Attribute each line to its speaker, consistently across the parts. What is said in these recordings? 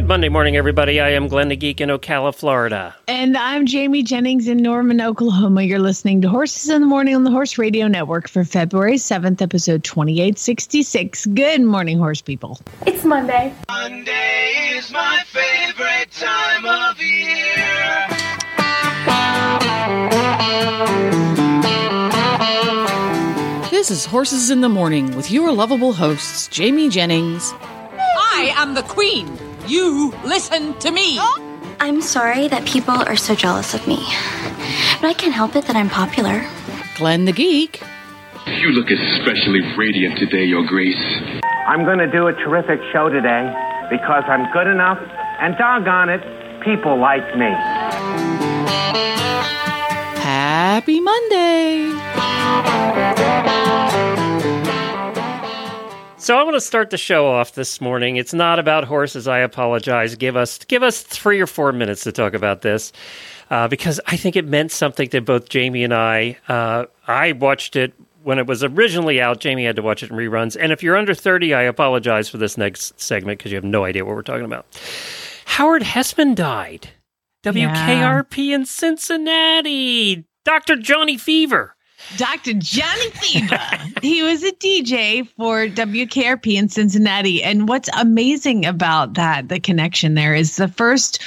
Speaker 1: Good Monday morning, everybody. I am Glenn the Geek in Ocala, Florida.
Speaker 2: And I'm Jamie Jennings in Norman, Oklahoma. You're listening to Horses in the Morning on the Horse Radio Network for February 7th, episode 2866. Good morning, horse people.
Speaker 3: It's Monday.
Speaker 4: Monday is my favorite time of year.
Speaker 5: This is Horses in the Morning with your lovable hosts, Jamie Jennings.
Speaker 6: I am the queen. You listen to me.
Speaker 3: I'm sorry that people are so jealous of me. But I can't help it that I'm popular.
Speaker 5: Glenn the Geek.
Speaker 7: You look especially radiant today, Your Grace.
Speaker 8: I'm going to do a terrific show today because I'm good enough, and doggone it, people like me.
Speaker 5: Happy Monday.
Speaker 1: So I want to start the show off this morning. It's not about horses. I apologize. Give us give us three or four minutes to talk about this uh, because I think it meant something to both Jamie and I. Uh, I watched it when it was originally out. Jamie had to watch it in reruns. And if you're under 30, I apologize for this next segment because you have no idea what we're talking about. Howard Hesseman died. WKRP in Cincinnati. Dr. Johnny Fever.
Speaker 2: Dr. Johnny Fever. he was a DJ for WKRP in Cincinnati. And what's amazing about that, the connection there, is the first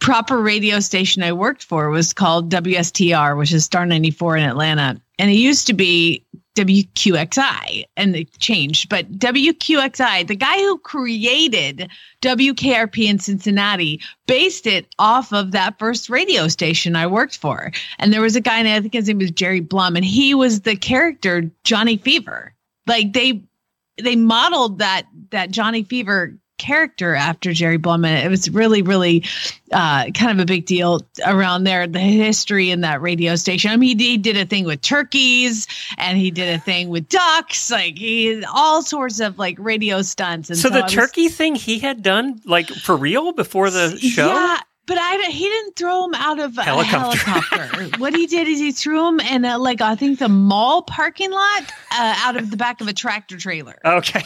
Speaker 2: proper radio station I worked for was called WSTR, which is Star 94 in Atlanta. And it used to be WQXI and it changed. But WQXI, the guy who created WKRP in Cincinnati, based it off of that first radio station I worked for. And there was a guy, and I think his name was Jerry Blum, and he was the character Johnny Fever. Like they they modeled that that Johnny Fever character after Jerry Blum, and it was really, really uh, kind of a big deal around there. The history in that radio station. I mean, he, he did a thing with turkeys, and he did a thing with ducks. Like he all sorts of like radio stunts. And
Speaker 1: So, the
Speaker 2: was-
Speaker 1: turkey thing he had done like for real before the show?
Speaker 2: Yeah. But I, he didn't throw him out of a
Speaker 1: Helicopter.
Speaker 2: helicopter. what he did is he threw him in a, like I think the mall parking lot uh, out of the back of a tractor trailer.
Speaker 1: Okay.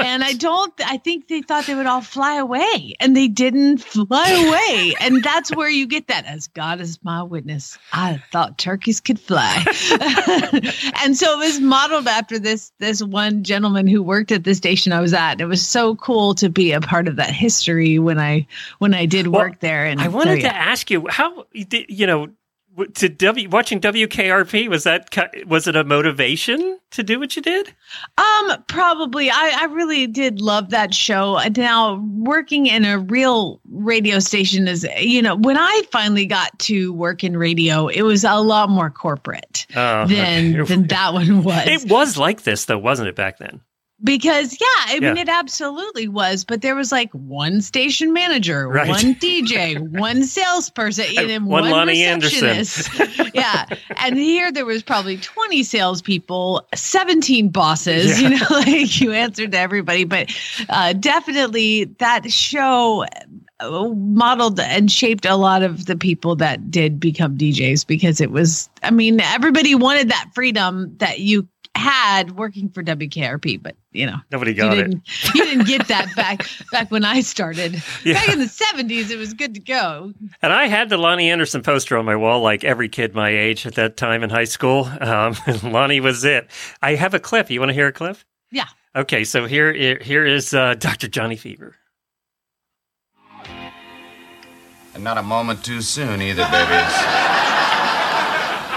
Speaker 2: And I don't. I think they thought they would all fly away, and they didn't fly away. and that's where you get that. As God is my witness, I thought turkeys could fly. and so it was modeled after this this one gentleman who worked at the station I was at. It was so cool to be a part of that history when I when I did
Speaker 1: Well,
Speaker 2: work there. And
Speaker 1: I wanted
Speaker 2: so, yeah.
Speaker 1: to ask you how you know to w, watching WKRP was that was it a motivation to do what you did?
Speaker 2: Um, probably. I, I really did love that show. And Now working in a real radio station is, you know, when I finally got to work in radio, it was a lot more corporate
Speaker 1: Oh,
Speaker 2: than
Speaker 1: okay.
Speaker 2: than that one was.
Speaker 1: It was like this though, wasn't it back then?
Speaker 2: Because yeah, I mean it absolutely was. But there was like one station manager,
Speaker 1: Right.
Speaker 2: one DJ, one salesperson, and then
Speaker 1: One
Speaker 2: one,
Speaker 1: Loni Anderson.
Speaker 2: receptionist. yeah, and here there was probably twenty salespeople, seventeen bosses.
Speaker 1: Yeah.
Speaker 2: You know, like you answered to everybody. But uh, definitely that show uh, modeled and shaped a lot of the people that did become DJs because it was. I mean, everybody wanted that freedom that you had working for WKRP, but you know
Speaker 1: Nobody got it.
Speaker 2: didn't you didn't get that back back when I started.
Speaker 1: Yeah.
Speaker 2: Back in the seventies, it was good to go.
Speaker 1: And I had the Loni Anderson poster on my wall, like every kid my age at that time in high school. Um, Loni was it. I have a clip. You want to hear a clip?
Speaker 2: Yeah.
Speaker 1: Okay, so here, here is uh, Dr. Johnny Fever.
Speaker 9: And not a moment too soon either, babies.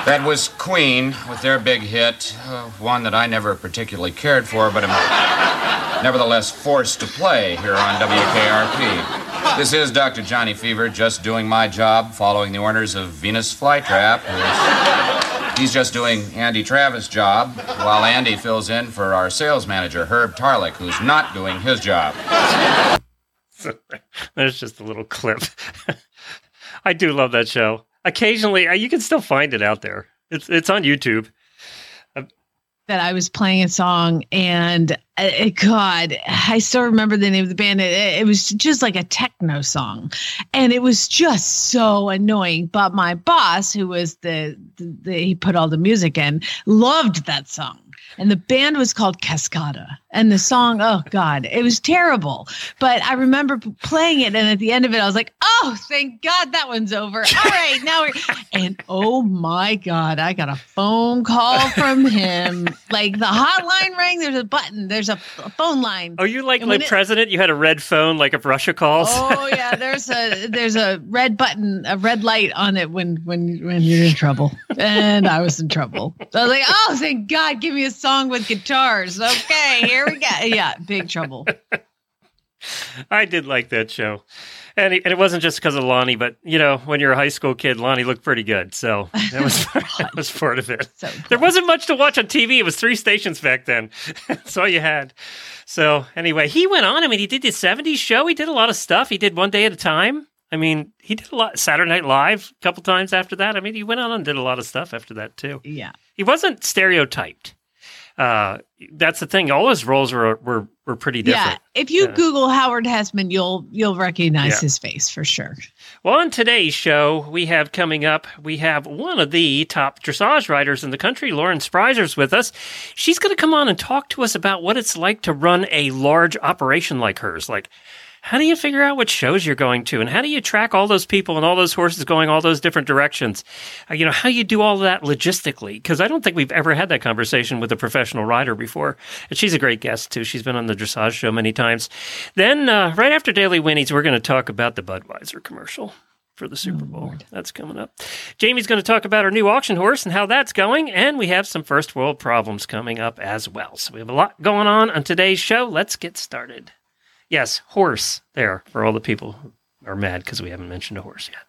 Speaker 9: That was Queen with their big hit, uh, one that I never particularly cared for, but am nevertheless forced to play here on WKRP. This is Dr. Johnny Fever, just doing my job, following the orders of Venus Flytrap, He's just doing Andy Travis' job, while Andy fills in for our sales manager, Herb Tarlek, who's not doing his job.
Speaker 1: There's just a little clip. I do love that show. Occasionally, uh, you can still find it out there. It's it's on YouTube.
Speaker 2: that I was playing a song and uh, God, I still remember the name of the band. It, it was just like a techno song, and it was just so annoying. But my boss, who was the, the, the he put all the music in, loved that song, and the band was called Cascada, and the song, oh God, it was terrible. But I remember playing it, and at the end of it, I was like, oh, thank God that one's over. All right, now we're and oh my God, I got a phone call from him. Like the hotline rang. There's a button. There's a, a phone line.
Speaker 1: Oh, you like
Speaker 2: And
Speaker 1: my
Speaker 2: when it-
Speaker 1: president? You had a red phone, like if Russia calls.
Speaker 2: Oh yeah, there's a there's a red button, a red light on it when when when you're in trouble. And I was in trouble. So I was like, oh, thank God, give me a song with guitars. Okay, here we go. Yeah, big trouble.
Speaker 1: I did like that show. And it, and it wasn't just because of Loni, but you know, when you're a high school kid, Loni looked pretty good. So that was that was part of it.
Speaker 2: So
Speaker 1: there wasn't much to watch on TV. It was three stations back then. That's all you had. So anyway, he went on. I mean, he did the 70s show. He did a lot of stuff. He did one day at a time. I mean, he did a lot Saturday Night Live a couple times after that. I mean, he went on and did a lot of stuff after that too.
Speaker 2: Yeah.
Speaker 1: He wasn't stereotyped. Uh, that's the thing. All his roles were were, were pretty different.
Speaker 2: Yeah. If you
Speaker 1: Yeah.
Speaker 2: Google Howard Hesseman, you'll you'll recognize
Speaker 1: Yeah.
Speaker 2: his face for sure.
Speaker 1: Well, on today's show, we have coming up, we have one of the top dressage riders in the country, Lauren Sprieser's with us. She's going to come on and talk to us about what it's like to run a large operation like hers. Like, how do you figure out what shows you're going to? And how do you track all those people and all those horses going all those different directions? Uh, you know, how you do all that logistically? Because I don't think we've ever had that conversation with a professional rider before. And she's a great guest, too. She's been on the dressage show many times. Then, uh, right after Daily Whinneys, we're going to talk about the Budweiser commercial for the Super Bowl. That's coming up. Jamie's going to talk about her new auction horse and how that's going. And we have some first world problems coming up as well. So we have a lot going on on today's show. Let's get started. Yes, horse there for all the people who are mad because we haven't mentioned a horse yet.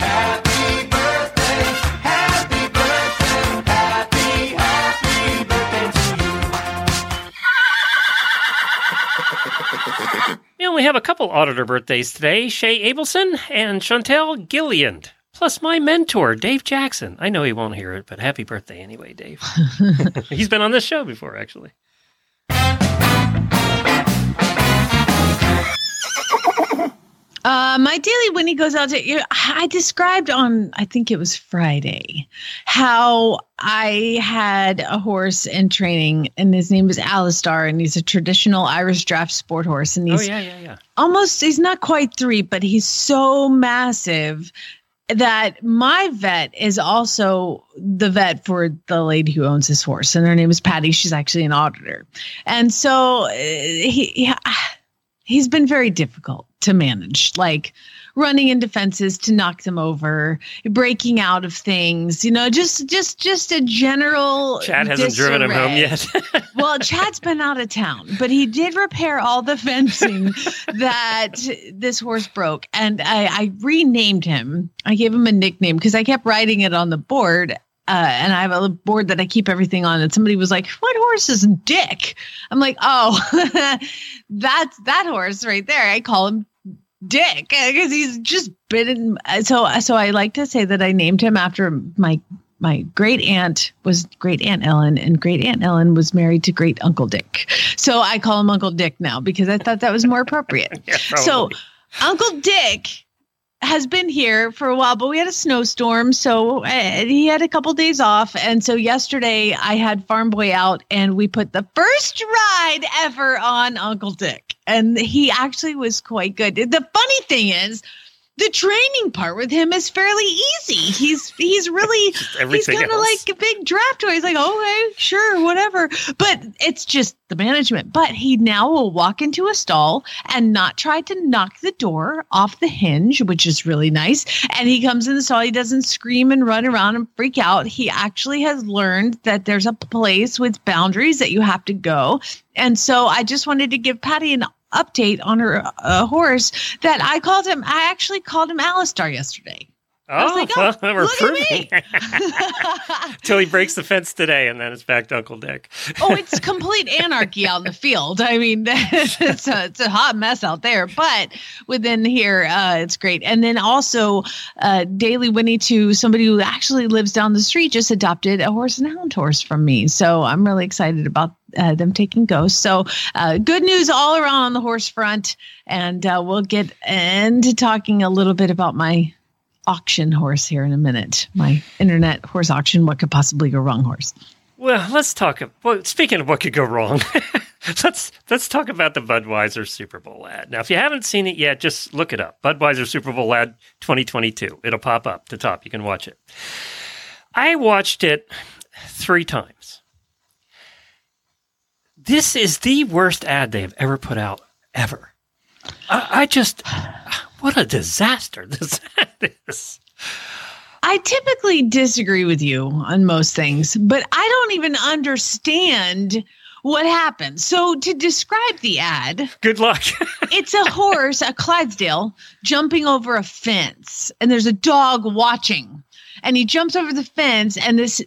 Speaker 1: Happy birthday, happy birthday, happy, happy birthday to you. we only have a couple auditor birthdays today Shay Abelson and Chantel Gilliand, plus my mentor, Dave Jackson. I know he won't hear it, but happy birthday anyway, Dave. He's been on this show before, actually.
Speaker 2: Uh, my daily Whinney goes out to you. know, I described on, I think it was Friday, how I had a horse in training, and his name was Alistar, and he's a traditional Irish draft sport horse, and he's
Speaker 1: Oh,
Speaker 2: he's
Speaker 1: yeah, yeah, yeah.
Speaker 2: almost he's not quite three, but he's so massive that my vet is also the vet for the lady who owns this horse, and her name is Patty. She's actually an auditor, and so uh, he. he he's been very difficult to manage like running into fences to knock them over breaking out of things you know just just just a general
Speaker 1: Chad hasn't driven him home yet.
Speaker 2: well chad's been out of town but he did repair all the fencing that this horse broke and i i renamed him i gave him a nickname because i kept writing it on the board uh, and I have a board that I keep everything on. And somebody was like, "What horse is Dick?" I'm like, "Oh, that's that horse right there." I call him Dick because he's just been. In, so, so I like to say that I named him after my my great aunt was great aunt Ellen, and great aunt Ellen was married to great uncle Dick. So I call him Uncle Dick now because I thought that was more appropriate.
Speaker 1: Yeah,
Speaker 2: so. Uncle Dick has been here for a while, but we had a snowstorm, so uh, he had a couple days off. And so yesterday I had Farm Boy out, and we put the first ride ever on Uncle Dick, and he actually was quite good. The funny thing is. The training part with him is fairly easy. He's he's really he's kind of like a big draft toy. He's like, okay, sure, whatever. But it's just the management. But he now will walk into a stall and not try to knock the door off the hinge, which is really nice. And he comes in the stall, he doesn't scream and run around and freak out. He actually has learned that there's a place with boundaries that you have to go. And so I just wanted to give Patty an update on her uh, horse that I called him. I actually called him Alistar yesterday. I
Speaker 1: Oh,
Speaker 2: like, oh,
Speaker 1: well, proving.
Speaker 2: at me.
Speaker 1: Till he breaks the fence today, and then it's back to Uncle Dick.
Speaker 2: oh, it's complete anarchy out in the field. I mean, it's a, it's a hot mess out there, but within here, uh, it's great. And then also, uh, Daily Whinney to somebody who actually lives down the street just adopted a horse and hound horse from me. So I'm really excited about uh, them taking ghosts. So uh, good news all around on the horse front. And uh, we'll get into talking a little bit about my auction horse here in a minute. My internet horse auction. What could possibly go wrong horse?
Speaker 1: Well, let's talk. Well, speaking of what could go wrong, let's let's talk about the Budweiser Super Bowl ad. Now, if you haven't seen it yet, just look it up. Budweiser Super Bowl ad 2022. It'll pop up the top. You can watch it. I watched it three times. This is the worst ad they have ever put out ever. I, I just what a disaster this ad is.
Speaker 2: I typically disagree with you on most things, but I don't even understand what happened. So to describe the ad,
Speaker 1: Good luck.
Speaker 2: it's a horse, a Clydesdale, jumping over a fence, and there's a dog watching. And he jumps over the fence, and this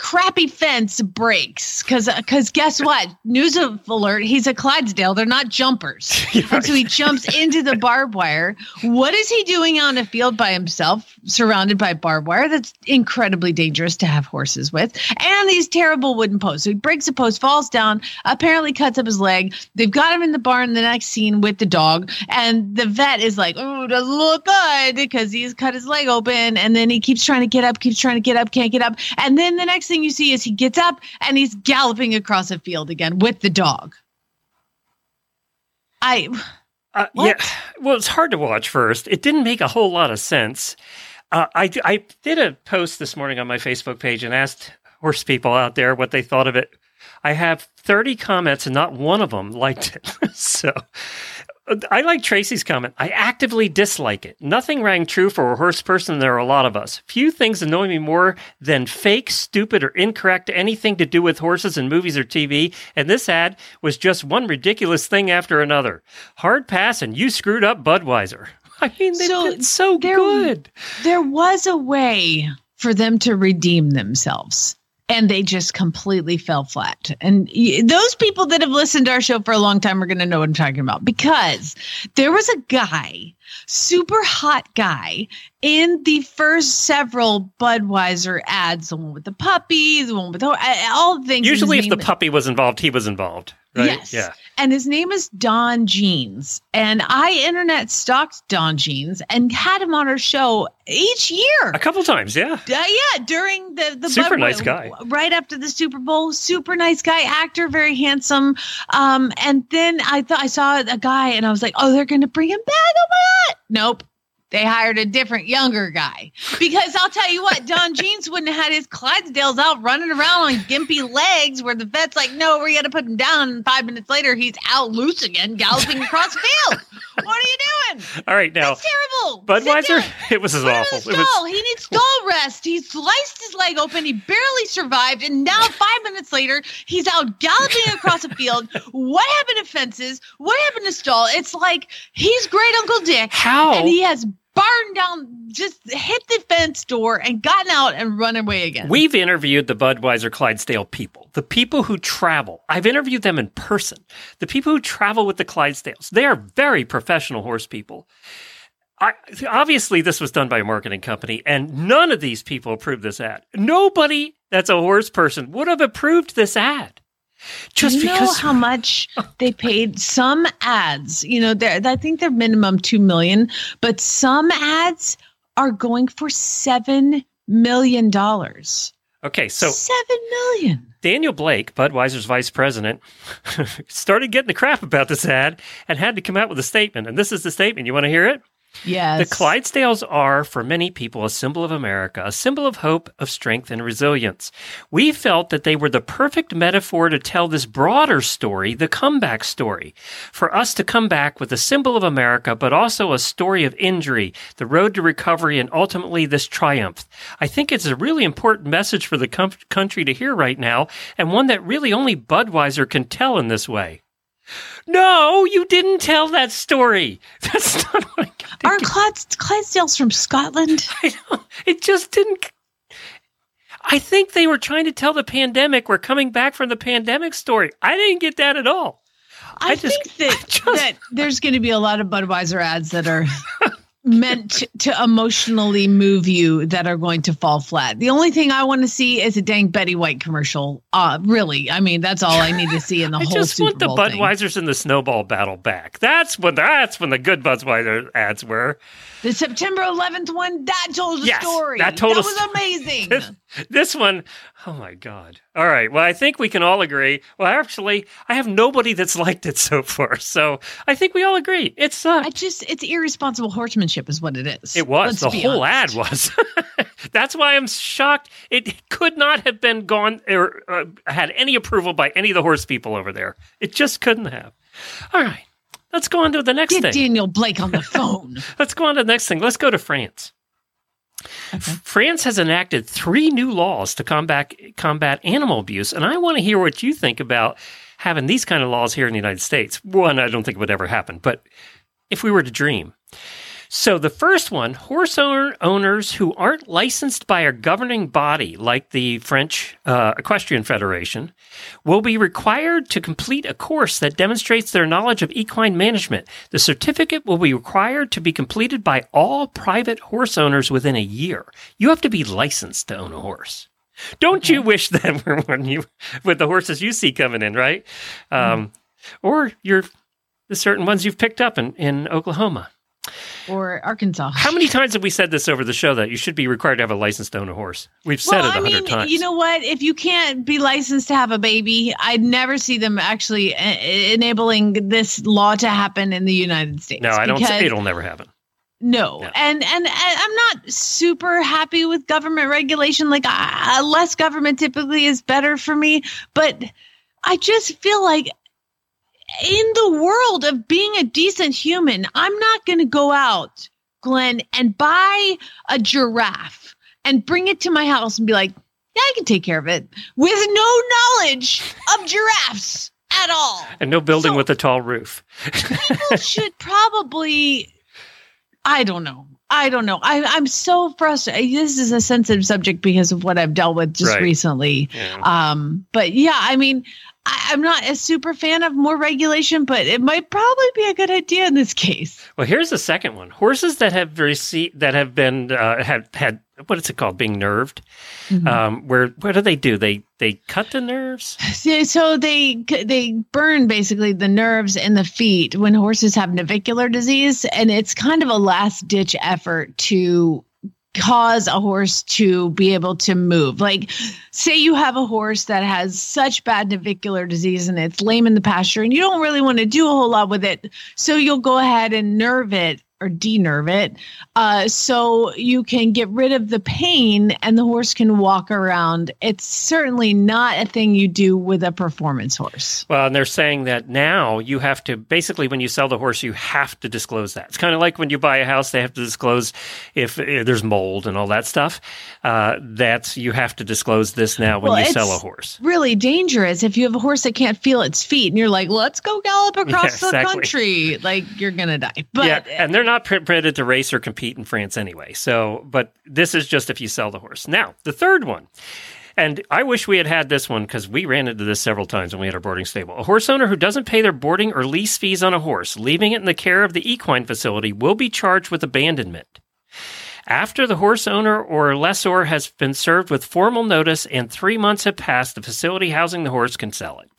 Speaker 2: crappy fence breaks. Because because guess what? News alert he's a clydesdale. They're not jumpers. And so he jumps into the barbed wire. What is he doing on a field by himself surrounded by barbed wire that's incredibly dangerous to have horses with? And these terrible wooden posts. So he breaks a post falls down apparently cuts up his leg. They've got him in the barn the next scene with the dog. And the vet is like oh doesn't look good because he's cut his leg open. And then he keeps trying to get up keeps trying to get up can't get up. And then the next thing you see is he gets up and he's galloping across a field again with the dog. I
Speaker 1: Uh, yeah, well, it's hard to watch first. It didn't make a whole lot of sense. Uh, I, I did a post this morning on my Facebook page and asked horse people out there what they thought of it. I have 30 comments and not one of them liked it. so I like Tracy's comment. I actively dislike it. Nothing rang true for a horse person. There are a lot of us. Few things annoy me more than fake, stupid, or incorrect anything to do with horses in movies or TV. And this ad was just one ridiculous thing after another. Hard pass, and you screwed up Budweiser. I mean, they
Speaker 2: So
Speaker 1: did so
Speaker 2: there-
Speaker 1: good.
Speaker 2: there was a way for them to redeem themselves and they just completely fell flat. And those people that have listened to our show for a long time are going to know what I'm talking about because there was a guy, super hot guy, in the first several Budweiser ads, the one with the puppy, the one with the, all the things.
Speaker 1: Usually, if the puppy was involved, he was involved. Right?
Speaker 2: Yes.
Speaker 1: Yeah.
Speaker 2: And his name is Don Jeanes. And I internet stalked Don Jeanes and had him on our show each year.
Speaker 1: A couple times, yeah.
Speaker 2: Uh, yeah, during the the
Speaker 1: Super
Speaker 2: Bud-
Speaker 1: nice guy.
Speaker 2: Right after the Super Bowl, super nice guy, actor, very handsome. Um, and then I thought I saw a guy, and I was like, oh, they're going to bring him back. Oh my god! Nope. They hired a different younger guy because I'll tell you what, Don Jeanes wouldn't have had his Clydesdales out running around on gimpy legs where the vet's like, no, we got to put him down. And five minutes later, he's out loose again, galloping across the field. What are you doing?
Speaker 1: All right, now
Speaker 2: That's terrible.
Speaker 1: Budweiser, it was as awful. It was
Speaker 2: stall. He needs stall rest. He sliced his leg open. He barely survived. And now, five minutes later, he's out galloping across a field. What happened to fences? What happened to stall? It's like he's great Uncle Dick.
Speaker 1: How?
Speaker 2: And he has barn down, just hit the fence door and gotten out and run away again.
Speaker 1: We've interviewed the Budweiser Clydesdale people, the people who travel. I've interviewed them in person. The people who travel with the Clydesdales. They are very professional horse people. I, obviously, this was done by a marketing company, and none of these people approved this ad. Nobody that's a horse person would have approved this ad. Just
Speaker 2: Do you
Speaker 1: because
Speaker 2: know how much they paid some ads you know i think they're minimum 2 million but some ads are going for 7 million dollars
Speaker 1: Okay, so
Speaker 2: 7 million
Speaker 1: Daniel Blake, Budweiser's vice president, started getting the crap about this ad and had to come out with a statement. And this is the statement. You want to hear it?
Speaker 2: Yes
Speaker 1: The Clydesdales are, for many people, a symbol of America, a symbol of hope, of strength, and resilience. We felt that they were the perfect metaphor to tell this broader story, the comeback story, for us to come back with a symbol of America, but also a story of injury, the road to recovery, and ultimately this triumph. I think it's a really important message for the com- country to hear right now, and one that really only Budweiser can tell in this way. No, you didn't tell that story. That's not what I got.
Speaker 2: Aren't Clydes, Clydesdales from Scotland?
Speaker 1: I know. It just didn't. I think they were trying to tell the pandemic. We're coming back from the pandemic story. I didn't get that at all.
Speaker 2: I,
Speaker 1: I just-
Speaker 2: think that,
Speaker 1: I just-
Speaker 2: that there's going to be a lot of Budweiser ads that are meant to, to emotionally move you that are going to fall flat. The only thing I want to see is a dang Betty White commercial. Uh, really, I mean, that's all I need to see in the whole.
Speaker 1: I just
Speaker 2: Super
Speaker 1: want the
Speaker 2: Bowl thing.
Speaker 1: Budweisers and the Snowball battle back. That's when that's when the good Budweiser ads were.
Speaker 2: The September 11th one that told a
Speaker 1: Yes,
Speaker 2: story.
Speaker 1: that told a
Speaker 2: was amazing.
Speaker 1: This, this one, oh my god! All right, well, I think we can all agree. Well, actually, I have nobody that's liked it so far, so I think we all agree it sucked.
Speaker 2: I just it's irresponsible horsemanship is what it is.
Speaker 1: It was.
Speaker 2: Let's
Speaker 1: the whole
Speaker 2: honest.
Speaker 1: ad was. That's why I'm shocked. It could not have been gone or uh, had any approval by any of the horse people over there. It just couldn't have. All right. Let's go on to the next
Speaker 2: Get
Speaker 1: thing.
Speaker 2: Daniel Blake on the phone.
Speaker 1: Let's go on to the next thing. Let's go to France. France has enacted three new laws to combat combat animal abuse, and I want to hear what you think about having these kind of laws here in the United States. One, I don't think it would ever happen, but if we were to dream. So the first one, horse owners who aren't licensed by a governing body like the French uh, Equestrian Federation will be required to complete a course that demonstrates their knowledge of equine management. The certificate will be required to be completed by all private horse owners within a year. You have to be licensed to own a horse. Don't you wish that when you with the horses you see coming in, right? Um, or you're the certain ones you've picked up in, in Oklahoma.
Speaker 2: Or Arkansas.
Speaker 1: How many times have we said this over the show that you should be required to have a license to own a horse? We've said
Speaker 2: well,
Speaker 1: it a
Speaker 2: I
Speaker 1: hundred
Speaker 2: mean,
Speaker 1: times.
Speaker 2: you know what? If you can't be licensed to have a baby, I'd never see them actually uh, enabling this law to happen in the United States.
Speaker 1: no, I don't. It'll never happen.
Speaker 2: No.
Speaker 1: No.
Speaker 2: And, and and I'm not super happy with government regulation. Like uh, less government typically is better for me, but I just feel like in the world of being a decent human, I'm not going to go out, Glenn, and buy a giraffe and bring it to my house and be like, "Yeah, I can take care of it," with no knowledge of giraffes at all
Speaker 1: And no building
Speaker 2: So-
Speaker 1: with a tall roof.
Speaker 2: people should probably i don't know i don't know I, i'm so frustrated this is a sensitive subject because of what i've dealt with just
Speaker 1: Right.
Speaker 2: recently
Speaker 1: Yeah.
Speaker 2: um but yeah i mean I, i'm not a super fan of more regulation but it might probably be a good idea in this case
Speaker 1: Well, here's the second one: horses that have received that have been uh, have had what is it called being nerved.
Speaker 2: Mm-hmm.
Speaker 1: Um, where what do they do? They they cut the nerves.
Speaker 2: so, so they they burn basically the nerves in the feet when horses have navicular disease and it's kind of a last ditch effort to cause a horse to be able to move. Like say you have a horse that has such bad navicular disease and it's lame in the pasture and you don't really want to do a whole lot with it so you'll go ahead and nerve it or denerve it uh, so you can get rid of the pain and the horse can walk around it's certainly not a thing you do with a performance horse
Speaker 1: Well, and they're saying that now you have to basically when you sell the horse, you have to disclose that. It's kind of like when you buy a house, they have to disclose if, uh there's mold and all that stuff. Uh, that's you have to disclose this now when
Speaker 2: Well,
Speaker 1: you sell a horse.
Speaker 2: really dangerous if you have a horse that can't feel its feet and you're like let's go gallop across
Speaker 1: Yeah,
Speaker 2: the country like you're gonna die but
Speaker 1: yeah, and they're not per- permitted to race or compete in France anyway. So, but this is just if you sell the horse. Now, the third one. And I wish we had had this one because we ran into this several times when we had our boarding stable. A horse owner who doesn't pay their boarding or lease fees on a horse, leaving it in the care of the equine facility, will be charged with abandonment. After the horse owner or lessor has been served with formal notice and three months have passed, the facility housing the horse can sell it.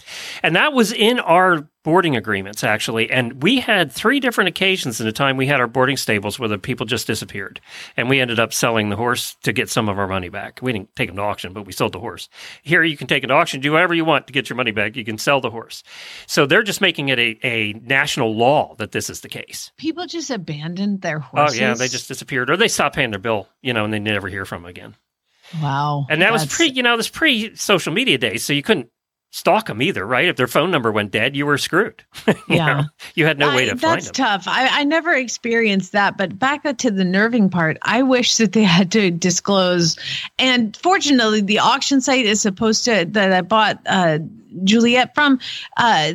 Speaker 1: And that was in our boarding agreements, actually. And we had three different occasions in the time we had our boarding stables where the people just disappeared. And we ended up selling the horse to get some of our money back. We didn't take them to auction, but we sold the horse. Here, you can take it to auction, do whatever you want to get your money back. You can sell the horse. So they're just making it a, a national law that this is the case.
Speaker 2: people just abandoned their
Speaker 1: horse.
Speaker 2: Oh,
Speaker 1: yeah. They just disappeared or they stopped paying their bill, you know, and they never hear from them again.
Speaker 2: wow
Speaker 1: And that was pre, you know, this pre social media days, so you couldn't stalk them either, right? If their phone number went dead, you were screwed. You
Speaker 2: Yeah.
Speaker 1: know? you had no way to
Speaker 2: I-
Speaker 1: find
Speaker 2: that's tough. I, I never experienced that, but back up to the nerving part, I wish that they had to disclose. And fortunately, the auction site is supposed to that I bought uh, Juliet from. Uh,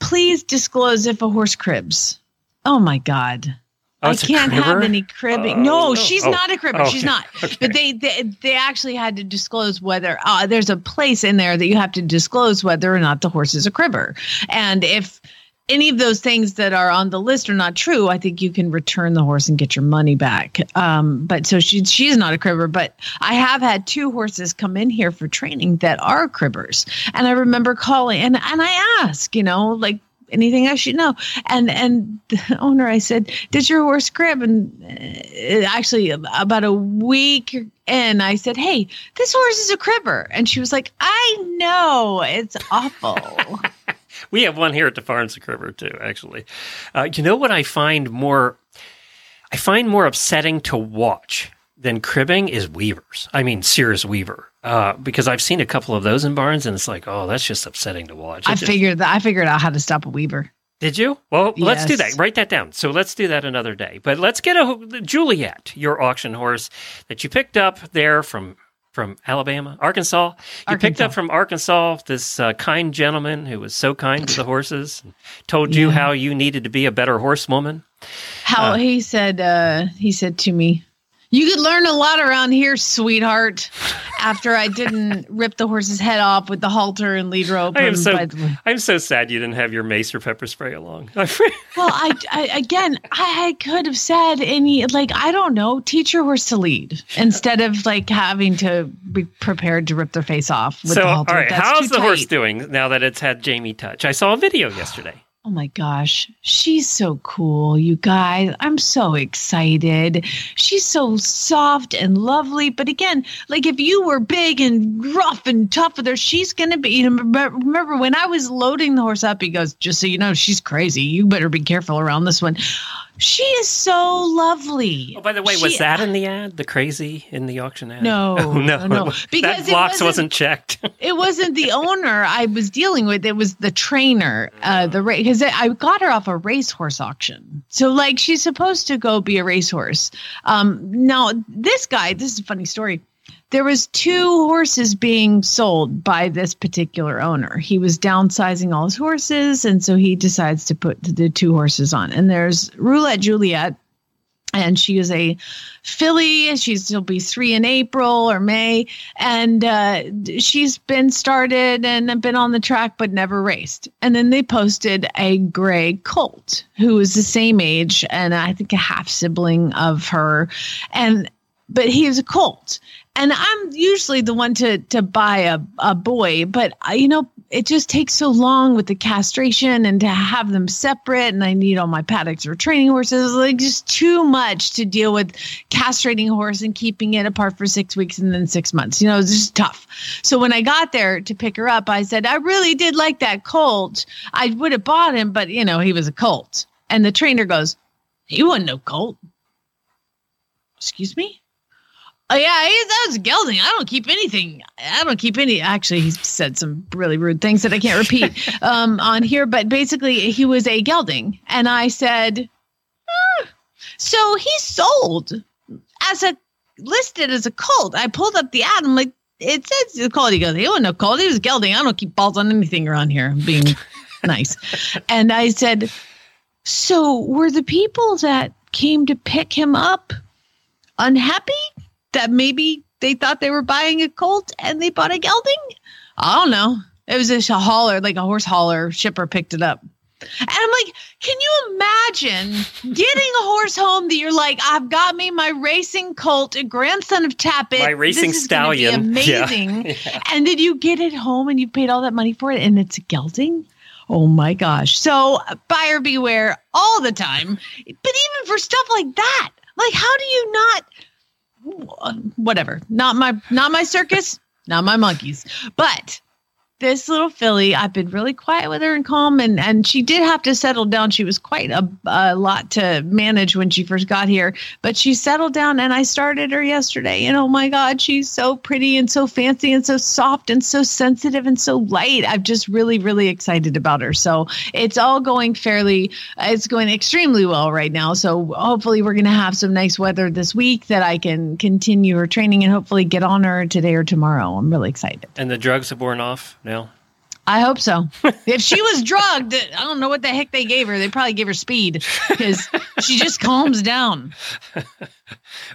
Speaker 2: please disclose if a horse cribs. Oh my God.
Speaker 1: Oh,
Speaker 2: I can't have any cribbing.
Speaker 1: Oh,
Speaker 2: no,
Speaker 1: no.
Speaker 2: she's
Speaker 1: Oh,
Speaker 2: not a cribber.
Speaker 1: okay,
Speaker 2: She's not.
Speaker 1: okay.
Speaker 2: But they, they they actually had to disclose whether uh, there's a place in there that you have to disclose whether or not the horse is a cribber. And if any of those things that are on the list are not true, I think you can return the horse and get your money back. Um, but so she she's not a cribber. But I have had two horses come in here for training that are cribbers, and I remember calling and and I ask, you know, like anything I should know. And and the owner, I said, "Did your horse crib?" And uh, actually, about a week in, I said, "Hey, this horse is a cribber," and she was like, "I know, it's awful."
Speaker 1: We have one here at the Farms a Cribber too, actually. Uh, you know what I find more I find more upsetting to watch than cribbing is weavers. I mean Sears Weaver. Uh, because I've seen a couple of those in barns and it's like, oh, that's just upsetting to watch.
Speaker 2: I
Speaker 1: just-
Speaker 2: figured that I figured out how to stop a weaver.
Speaker 1: Did you? Well, let's do that. Write that down. So let's do that another day. But let's get a Juliet, your auction horse that you picked up there from from Alabama, Arkansas. You picked up from Arkansas this uh, kind gentleman who was so kind to the horses, and told you how you needed to be a better horsewoman.
Speaker 2: How
Speaker 1: Uh,
Speaker 2: he said, uh, he said to me, "You could learn a lot around here, sweetheart." After I didn't rip the horse's head off with the halter and lead rope.
Speaker 1: I am so I'm so sad you didn't have your mace or pepper spray along.
Speaker 2: well, I, I again, I, I could have said any like I don't know, teach your horse to lead instead of like having to be prepared to rip their face off with
Speaker 1: so,
Speaker 2: the halter.
Speaker 1: right,
Speaker 2: That's
Speaker 1: how's the horse doing now that it's had Jamie touch? I saw a video yesterday.
Speaker 2: Oh my gosh, she's so cool, you guys. I'm so excited. She's so soft and lovely. But again, like if you were big and rough and tough with her, she's going to be. You know, remember, remember when I was loading the horse up, he goes, Just so you know, she's crazy. You better be careful around this one. She is so lovely.
Speaker 1: Oh, by the way, was that in the ad? The crazy in the auction ad?
Speaker 2: No,
Speaker 1: Oh, no,
Speaker 2: no.
Speaker 1: That
Speaker 2: Because it
Speaker 1: box
Speaker 2: wasn't-
Speaker 1: wasn't checked.
Speaker 2: it wasn't the owner I was dealing with. It was the trainer, uh, the race because I got her off a racehorse auction. So like she's supposed to go be a racehorse. Um, now this guy, this is a funny story. There was two horses being sold by this particular owner. He was downsizing all his horses, and so he decides to put the two horses on. And there's Roulette Juliet, and she is a filly. She's she'll be three in April or May, and uh, she's been started and been on the track but never raced. And then they posted a gray colt who is the same age and I think a half sibling of her, and but he is a colt. And I'm usually the one to to buy a, a boy, but uh, you know it just takes so long with the castration and to have them separate. And I need all my paddocks or training horses, like just too much to deal with castrating a horse and keeping it apart for six weeks and then six months. You know, it's just tough. So when I got there to pick her up, I said, I really did like that colt. I would have bought him, but you know, he was a colt. And the trainer goes, He wasn't no colt. Excuse me? Oh yeah, he, that was gelding. I don't keep anything. I don't keep any. Actually, he said some really rude things that I can't repeat um, on here. But basically, he was a gelding, and I said, "Ah." so he sold as a listed as a colt. I pulled up the ad. I'm like, it says the colt. He goes, he wasn't a colt. He was gelding. I don't keep balls on anything around here. I'm being nice. And I said, so were the people that came to pick him up unhappy that maybe they thought they were buying a colt and they bought a gelding? I don't know. It was just a hauler, like a horse hauler. Shipper picked it up. And I'm like, can you imagine getting a horse home that you're like, I've got me my racing colt, a grandson of Tapit.
Speaker 1: My racing
Speaker 2: this is gonna be
Speaker 1: stallion. Yeah.
Speaker 2: amazing.
Speaker 1: Yeah.
Speaker 2: And then you get it home and you paid all that money for it and it's a gelding? Oh my gosh. So buyer beware all the time. But even for stuff like that, like how do you not Uh, whatever. Not my not my circus, not my monkeys. But this little filly, I've been really quiet with her and calm, and and she did have to settle down. She was quite a, a lot to manage when she first got here, but she settled down. And I started her yesterday, and oh my God, she's so pretty and so fancy and so soft and so sensitive and so light. I'm just really really excited about her. So it's all going fairly. It's going extremely well right now. So hopefully we're going to have some nice weather this week that I can continue her training and hopefully get on her today or tomorrow. I'm really excited.
Speaker 1: and the drugs have worn off now.
Speaker 2: I hope so. if she was drugged, I don't know what the heck they gave her. They probably gave her speed because she just calms down.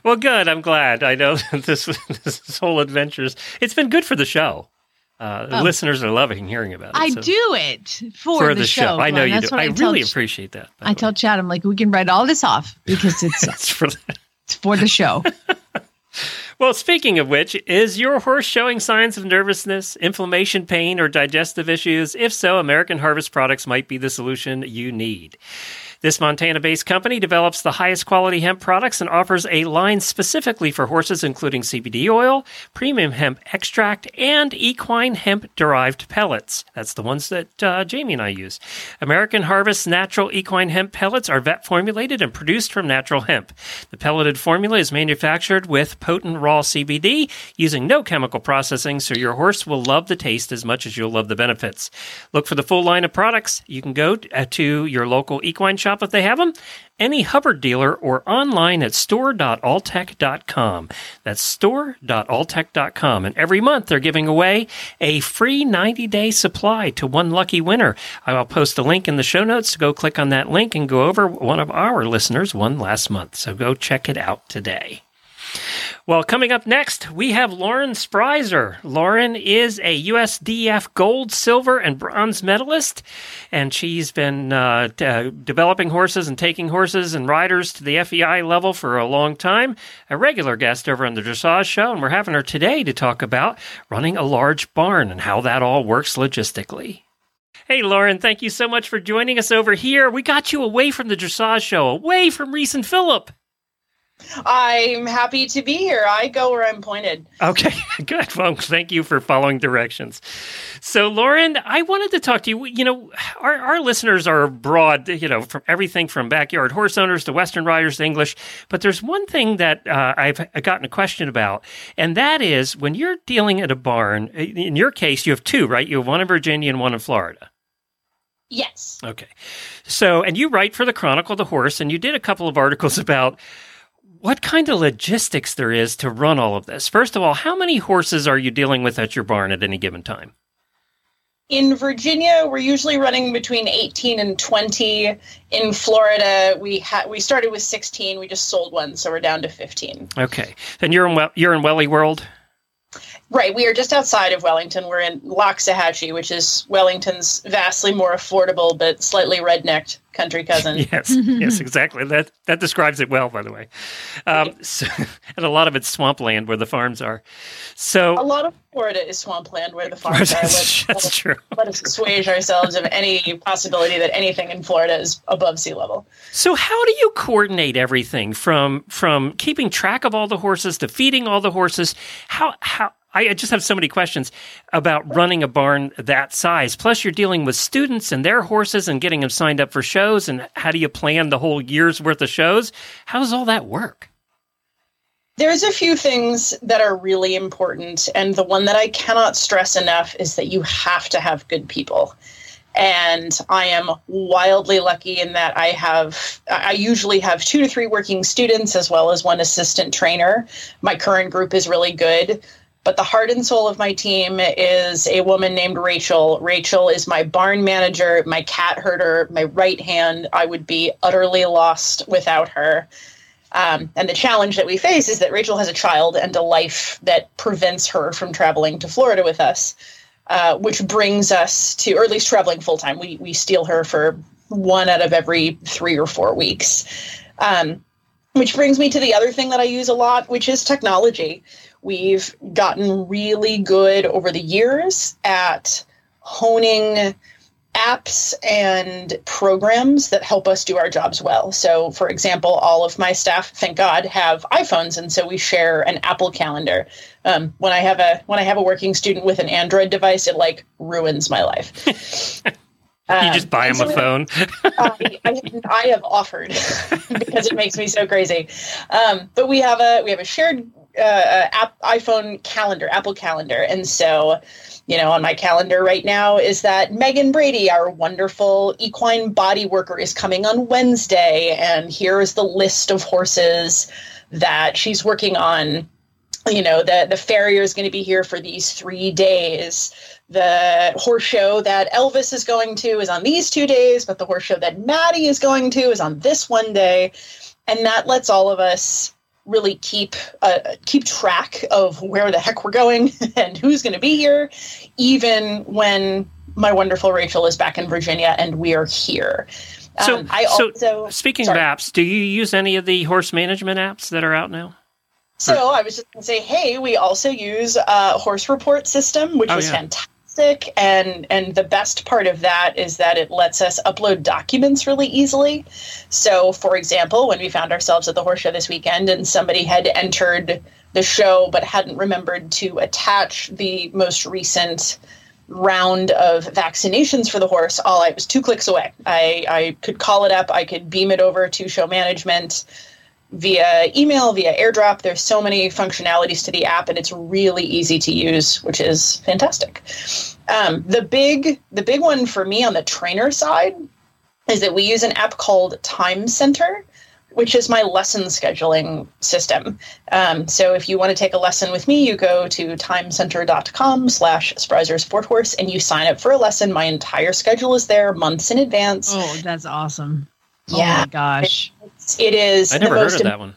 Speaker 1: Well, good. I'm glad. I know that this this whole adventures. It's been good for the show. Uh,
Speaker 2: Oh.
Speaker 1: listeners are loving hearing about it.
Speaker 2: I
Speaker 1: so-
Speaker 2: do it for,
Speaker 1: for
Speaker 2: the, show.
Speaker 1: I know you
Speaker 2: That's
Speaker 1: do. I
Speaker 2: tell
Speaker 1: really
Speaker 2: Ch-
Speaker 1: appreciate that.
Speaker 2: I tell Chad, I'm like, we can write all this off because it's
Speaker 1: It's for the-
Speaker 2: it's for the show.
Speaker 1: Well, speaking of which, is your horse showing signs of nervousness, inflammation, pain, or digestive issues? If so, American Harvest products might be the solution you need. This Montana based company develops the highest quality hemp products and offers a line specifically for horses, including CBD oil, premium hemp extract, and equine hemp derived pellets. That's the ones that uh, Jamie and I use. American Harvest natural equine hemp pellets are vet formulated and produced from natural hemp. The pelleted formula is manufactured with potent raw CBD using no chemical processing, so your horse will love the taste as much as you'll love the benefits. Look for the full line of products. You can go uh, to your local equine shop if they have them, any Hubbard dealer, or online at store.alltech.com. That's store.alltech.com. And every month they're giving away a free 90 day supply to one lucky winner. I will post a link in the show notes to go click on that link and go over one of our listeners won last month. So go check it out today. Well, coming up next, we have Lauren Sprieser. Lauren is a USDF gold, silver, and bronze medalist, and she's been uh, d- developing horses and taking horses and riders to the FEI level for a long time. A regular guest over on the Dressage Show, and we're having her today to talk about running a large barn and how that all works logistically. Hey, Lauren, thank you so much for joining us over here. We got you away from the Dressage Show, away from Reese and Phillip.
Speaker 10: I'm happy to be here. I go where I'm pointed.
Speaker 1: Okay, good. Well, thank you for following directions. So, Lauren, I wanted to talk to you. You know, our, our listeners are broad, you know, from everything from backyard horse owners to Western riders to English. But there's one thing that uh, I've gotten a question about, and that is when you're dealing at a barn, in your case, you have two, right? You have one in Virginia and one in Florida.
Speaker 10: Yes.
Speaker 1: Okay. So, and you write for the Chronicle of the Horse, and you did a couple of articles about what kind of logistics there is to run all of this. First of all, how many horses are you dealing with at your barn at any given time?
Speaker 10: In Virginia, we're usually running between 18 and 20. In Florida, we had we started with 16. We just sold one, so we're down to 15.
Speaker 1: Okay. And you're in well, you're in Welly World.
Speaker 10: Right, we are just outside of Wellington. We're in Loxahatchee, which is Wellington's vastly more affordable but slightly rednecked country cousin.
Speaker 1: Yes, yes, exactly. That that describes it well, by the way. Um, so, and a lot of it's swampland where the farms are. So
Speaker 10: A lot of Florida is swampland where the farms are.
Speaker 1: that's,
Speaker 10: Let,
Speaker 1: that's true.
Speaker 10: let us assuage ourselves of any possibility that anything in Florida is above sea level.
Speaker 1: So how do you coordinate everything from from keeping track of all the horses to feeding all the horses? How how I just have so many questions about running a barn that size. Plus, you're dealing with students and their horses and getting them signed up for shows. And how do you plan the whole year's worth of shows? How does all that work?
Speaker 10: There's a few things that are really important, and the one that I cannot stress enough is that you have to have good people. And I am wildly lucky in that I have, I usually have two to three working students as well as one assistant trainer. My current group is really good. But the heart and soul of my team is a woman named Rachel. Rachel is my barn manager, my cat herder, my right hand. I would be utterly lost without her. Um, and the challenge that we face is that Rachel has a child and a life that prevents her from traveling to Florida with us, uh, which brings us to, or at least traveling full time. We we steal her for one out of every three or four weeks. Um, which brings me to the other thing that I use a lot, which is technology. We've gotten really good over the years at honing apps and programs that help us do our jobs well. So, for example, all of my staff, thank God, have iPhones, and so we share an Apple Calendar. Um, when I have a when I have a working student with an Android device, it like ruins my life.
Speaker 1: you just buy them a phone.
Speaker 10: I, I, I have offered because it makes me so crazy. Um, but we have a we have a shared uh, app, iPhone calendar, Apple Calendar, and so you know on my calendar right now is that Megan Brady, our wonderful equine body worker, is coming on Wednesday, and here is the list of horses that she's working on. You know, the the farrier is going to be here for these three days. The horse show that Elvis is going to is on these two days, but the horse show that Maddie is going to is on this one day, and that lets all of us really keep uh, keep track of where the heck we're going and who's going to be here, even when my wonderful Rachel is back in Virginia and we are here.
Speaker 1: So,
Speaker 10: Um, I
Speaker 1: so
Speaker 10: also
Speaker 1: speaking
Speaker 10: sorry.
Speaker 1: of apps, do you use any of the horse management apps that are out now?
Speaker 10: So I was just going to say, hey, we also use a horse report system, which
Speaker 1: Oh,
Speaker 10: was
Speaker 1: yeah.
Speaker 10: fantastic, and and the best part of that is that it lets us upload documents really easily. So, for example, when we found ourselves at the horse show this weekend, and somebody had entered the show but hadn't remembered to attach the most recent round of vaccinations for the horse, all I was two clicks away. I, I could call it up, I could beam it over to show management via email, via airdrop. There's so many functionalities to the app, and it's really easy to use, which is fantastic. Um, the big the big one for me on the trainer side is that we use an app called Time Center, which is my lesson scheduling system. Um, so if you want to take a lesson with me, you go to timecenter.com slash Sprieser Sport Horse and you sign up for a lesson. My entire schedule is there months in advance.
Speaker 2: Oh, that's awesome. Oh
Speaker 10: Yeah.
Speaker 2: my gosh.
Speaker 10: It is
Speaker 1: I
Speaker 10: the
Speaker 1: never heard of that one.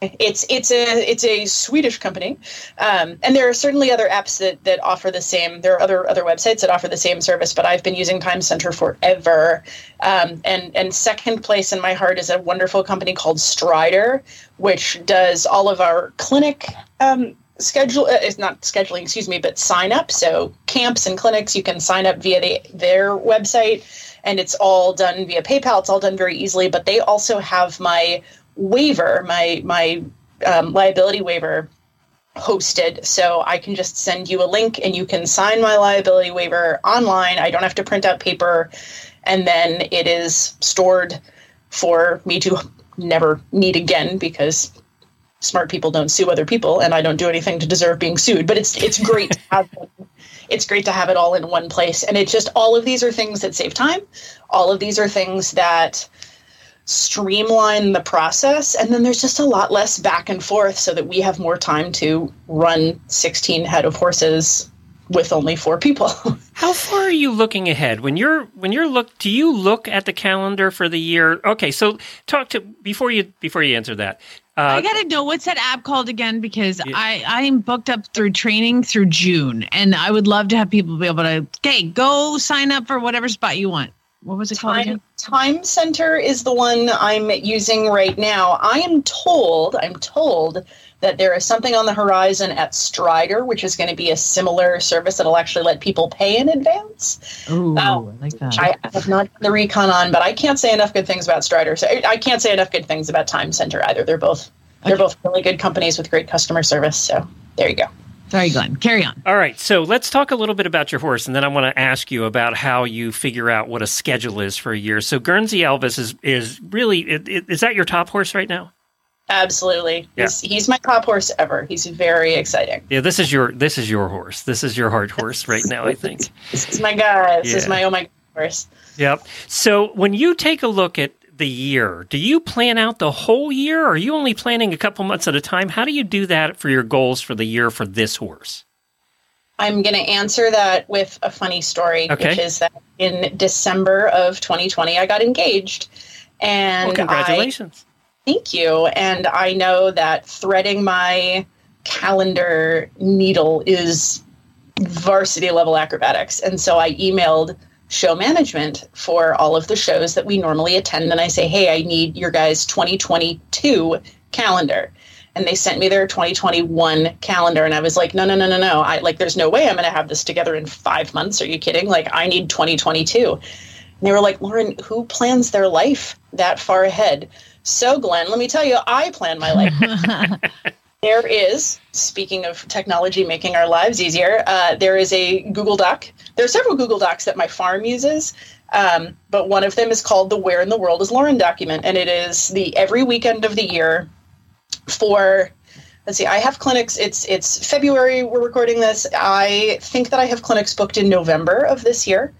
Speaker 10: it's it's a it's a Swedish company, um, and there are certainly other apps that that offer the same. There are other other websites that offer the same service, but I've been using Time Center forever. Um, and and second place in my heart is a wonderful company called Strider, which does all of our clinic. Um, schedule uh, is not scheduling excuse me but sign up so camps and clinics you can sign up via the, their website and it's all done via paypal it's all done very easily but they also have my waiver my my um, liability waiver hosted so i can just send you a link and you can sign my liability waiver online i don't have to print out paper and then it is stored for me to never need again because smart people don't sue other people and I don't do anything to deserve being sued. But it's it's great to have it's great to have it all in one place. And it's just all of these are things that save time. All of these are things that streamline the process and then there's just a lot less back and forth so that we have more time to run 16 head of horses with only four people.
Speaker 1: How far are you looking ahead when you're when you're look? Do you look at the calendar for the year? Okay, so talk to before you before you answer that. Uh,
Speaker 2: I gotta know what's that app called again because I I am booked up through training through June and I would love to have people be able to okay go sign up for whatever spot you want. What was it called again?
Speaker 10: Time, Time Center is the one I'm using right now. I am told, I'm told that there is something on the horizon at Strider, which is going to be a similar service that'll actually let people pay in advance.
Speaker 2: Ooh,
Speaker 10: Uh,
Speaker 2: I like that.
Speaker 10: I have not done the recon on, but I can't say enough good things about Strider. So I I can't say enough good things about Time Center either. They're both they're both really good companies with great customer service. So there you go.
Speaker 2: Sorry, Glenn. Carry on.
Speaker 1: All right, so let's talk a little bit about your horse, and then I want to ask you about how you figure out what a schedule is for a year. So Guernsey Elvis is is really i- i- is that your top horse right now?
Speaker 10: Absolutely.
Speaker 1: Yeah.
Speaker 10: He's, he's my top horse ever. He's very exciting.
Speaker 1: Yeah, this is your this is your horse. This is your heart horse right now. I think.
Speaker 10: This is my guy. This is my oh my God horse.
Speaker 1: Yep. So when you take a look at the year, do you plan out the whole year? Or are you only planning a couple months at a time? How do you do that for your goals for the year for this horse?
Speaker 10: I'm going to answer that with a funny story,
Speaker 1: Okay.
Speaker 10: which is that in December of 2020, I got engaged. And
Speaker 1: Well, congratulations.
Speaker 10: I, thank you. And I know that threading my calendar needle is varsity level acrobatics. And so I emailed show management for all of the shows that we normally attend. And I say, hey, I need your guys' 2022 calendar. And they sent me their 2021 calendar. And I was like, no, no, no, no, no. I like, there's no way I'm going to have this together in five months. Are you kidding? Like, I need 2022. And they were like, Lauren, who plans their life that far ahead? So, Glenn, let me tell you, I plan my life. there is, speaking of technology making our lives easier, uh, there is a Google Doc. There are several Google Docs that my farm uses, um, but one of them is called the Where in the World is Lauren document, and it is the every weekend of the year for. Let's see. I have clinics. It's it's February. We're recording this. I think that I have clinics booked in November of this year.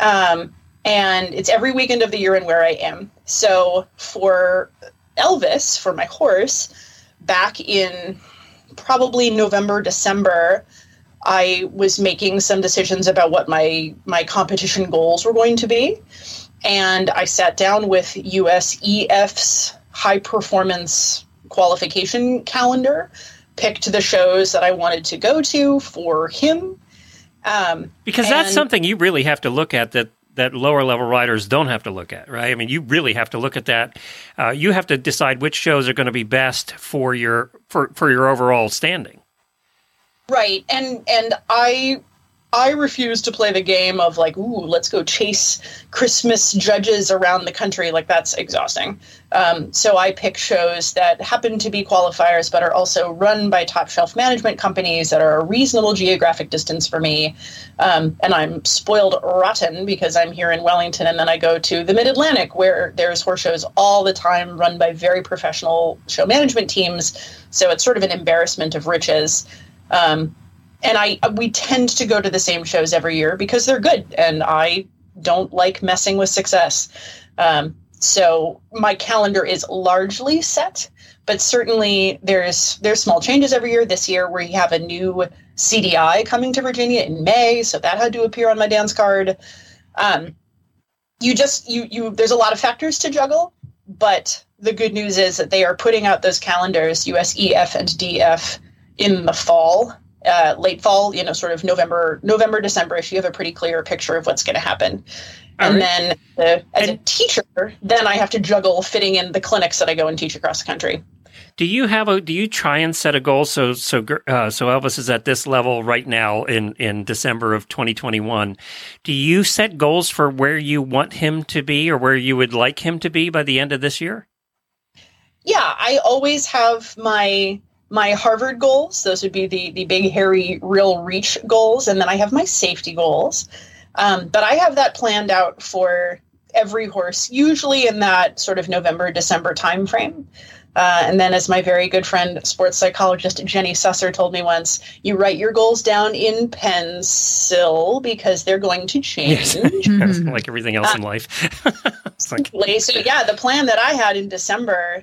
Speaker 10: Um, and it's every weekend of the year and where I am. So for Elvis, for my horse, back in probably November, December, I was making some decisions about what my my competition goals were going to be, and I sat down with USEF's high performance qualification calendar, picked the shows that I wanted to go to for him. Um,
Speaker 1: because that's something you really have to look at that that lower level riders don't have to look at, right? I mean, you really have to look at that. Uh, you have to decide which shows are going to be best for your for for your overall standing.
Speaker 10: Right. And and I I refuse to play the game of like, ooh, let's go chase Christmas judges around the country. Like that's exhausting. Um, so I pick shows that happen to be qualifiers, but are also run by top shelf management companies that are a reasonable geographic distance for me. Um, and I'm spoiled rotten because I'm here in Wellington, and then I go to the Mid Atlantic where there's horse shows all the time, run by very professional show management teams. So it's sort of an embarrassment of riches. Um, and I we tend to go to the same shows every year because they're good, and I don't like messing with success. Um, so my calendar is largely set, but certainly there's there's small changes every year. This year we have a new CDI coming to Virginia in May, so that had to appear on my dance card. Um, you just you you there's a lot of factors to juggle, but the good news is that they are putting out those calendars, USEF and DF, in the fall uh, late fall, you know, sort of November, November, December, if you have a pretty clear picture of what's going to happen.
Speaker 1: All
Speaker 10: and
Speaker 1: right.
Speaker 10: then, uh, as a teacher, then I have to juggle fitting in the clinics that I go and teach across the country.
Speaker 1: Do you have a? Do you try and set a goal? So so uh, so Elvis is at this level right now in in December of 2021. Do you set goals for where you want him to be or where you would like him to be by the end of this year?
Speaker 10: Yeah, I always have my my Harvard goals. Those would be the the big, hairy, real reach goals, and then I have my safety goals. Um, but I have that planned out for every horse, usually in that sort of November December timeframe. Uh, and then, as my very good friend, sports psychologist Jenny Susser told me once, you write your goals down in pencil because they're going to change.
Speaker 1: Yes, like everything else in life. Like-
Speaker 10: so yeah, the plan that I had in December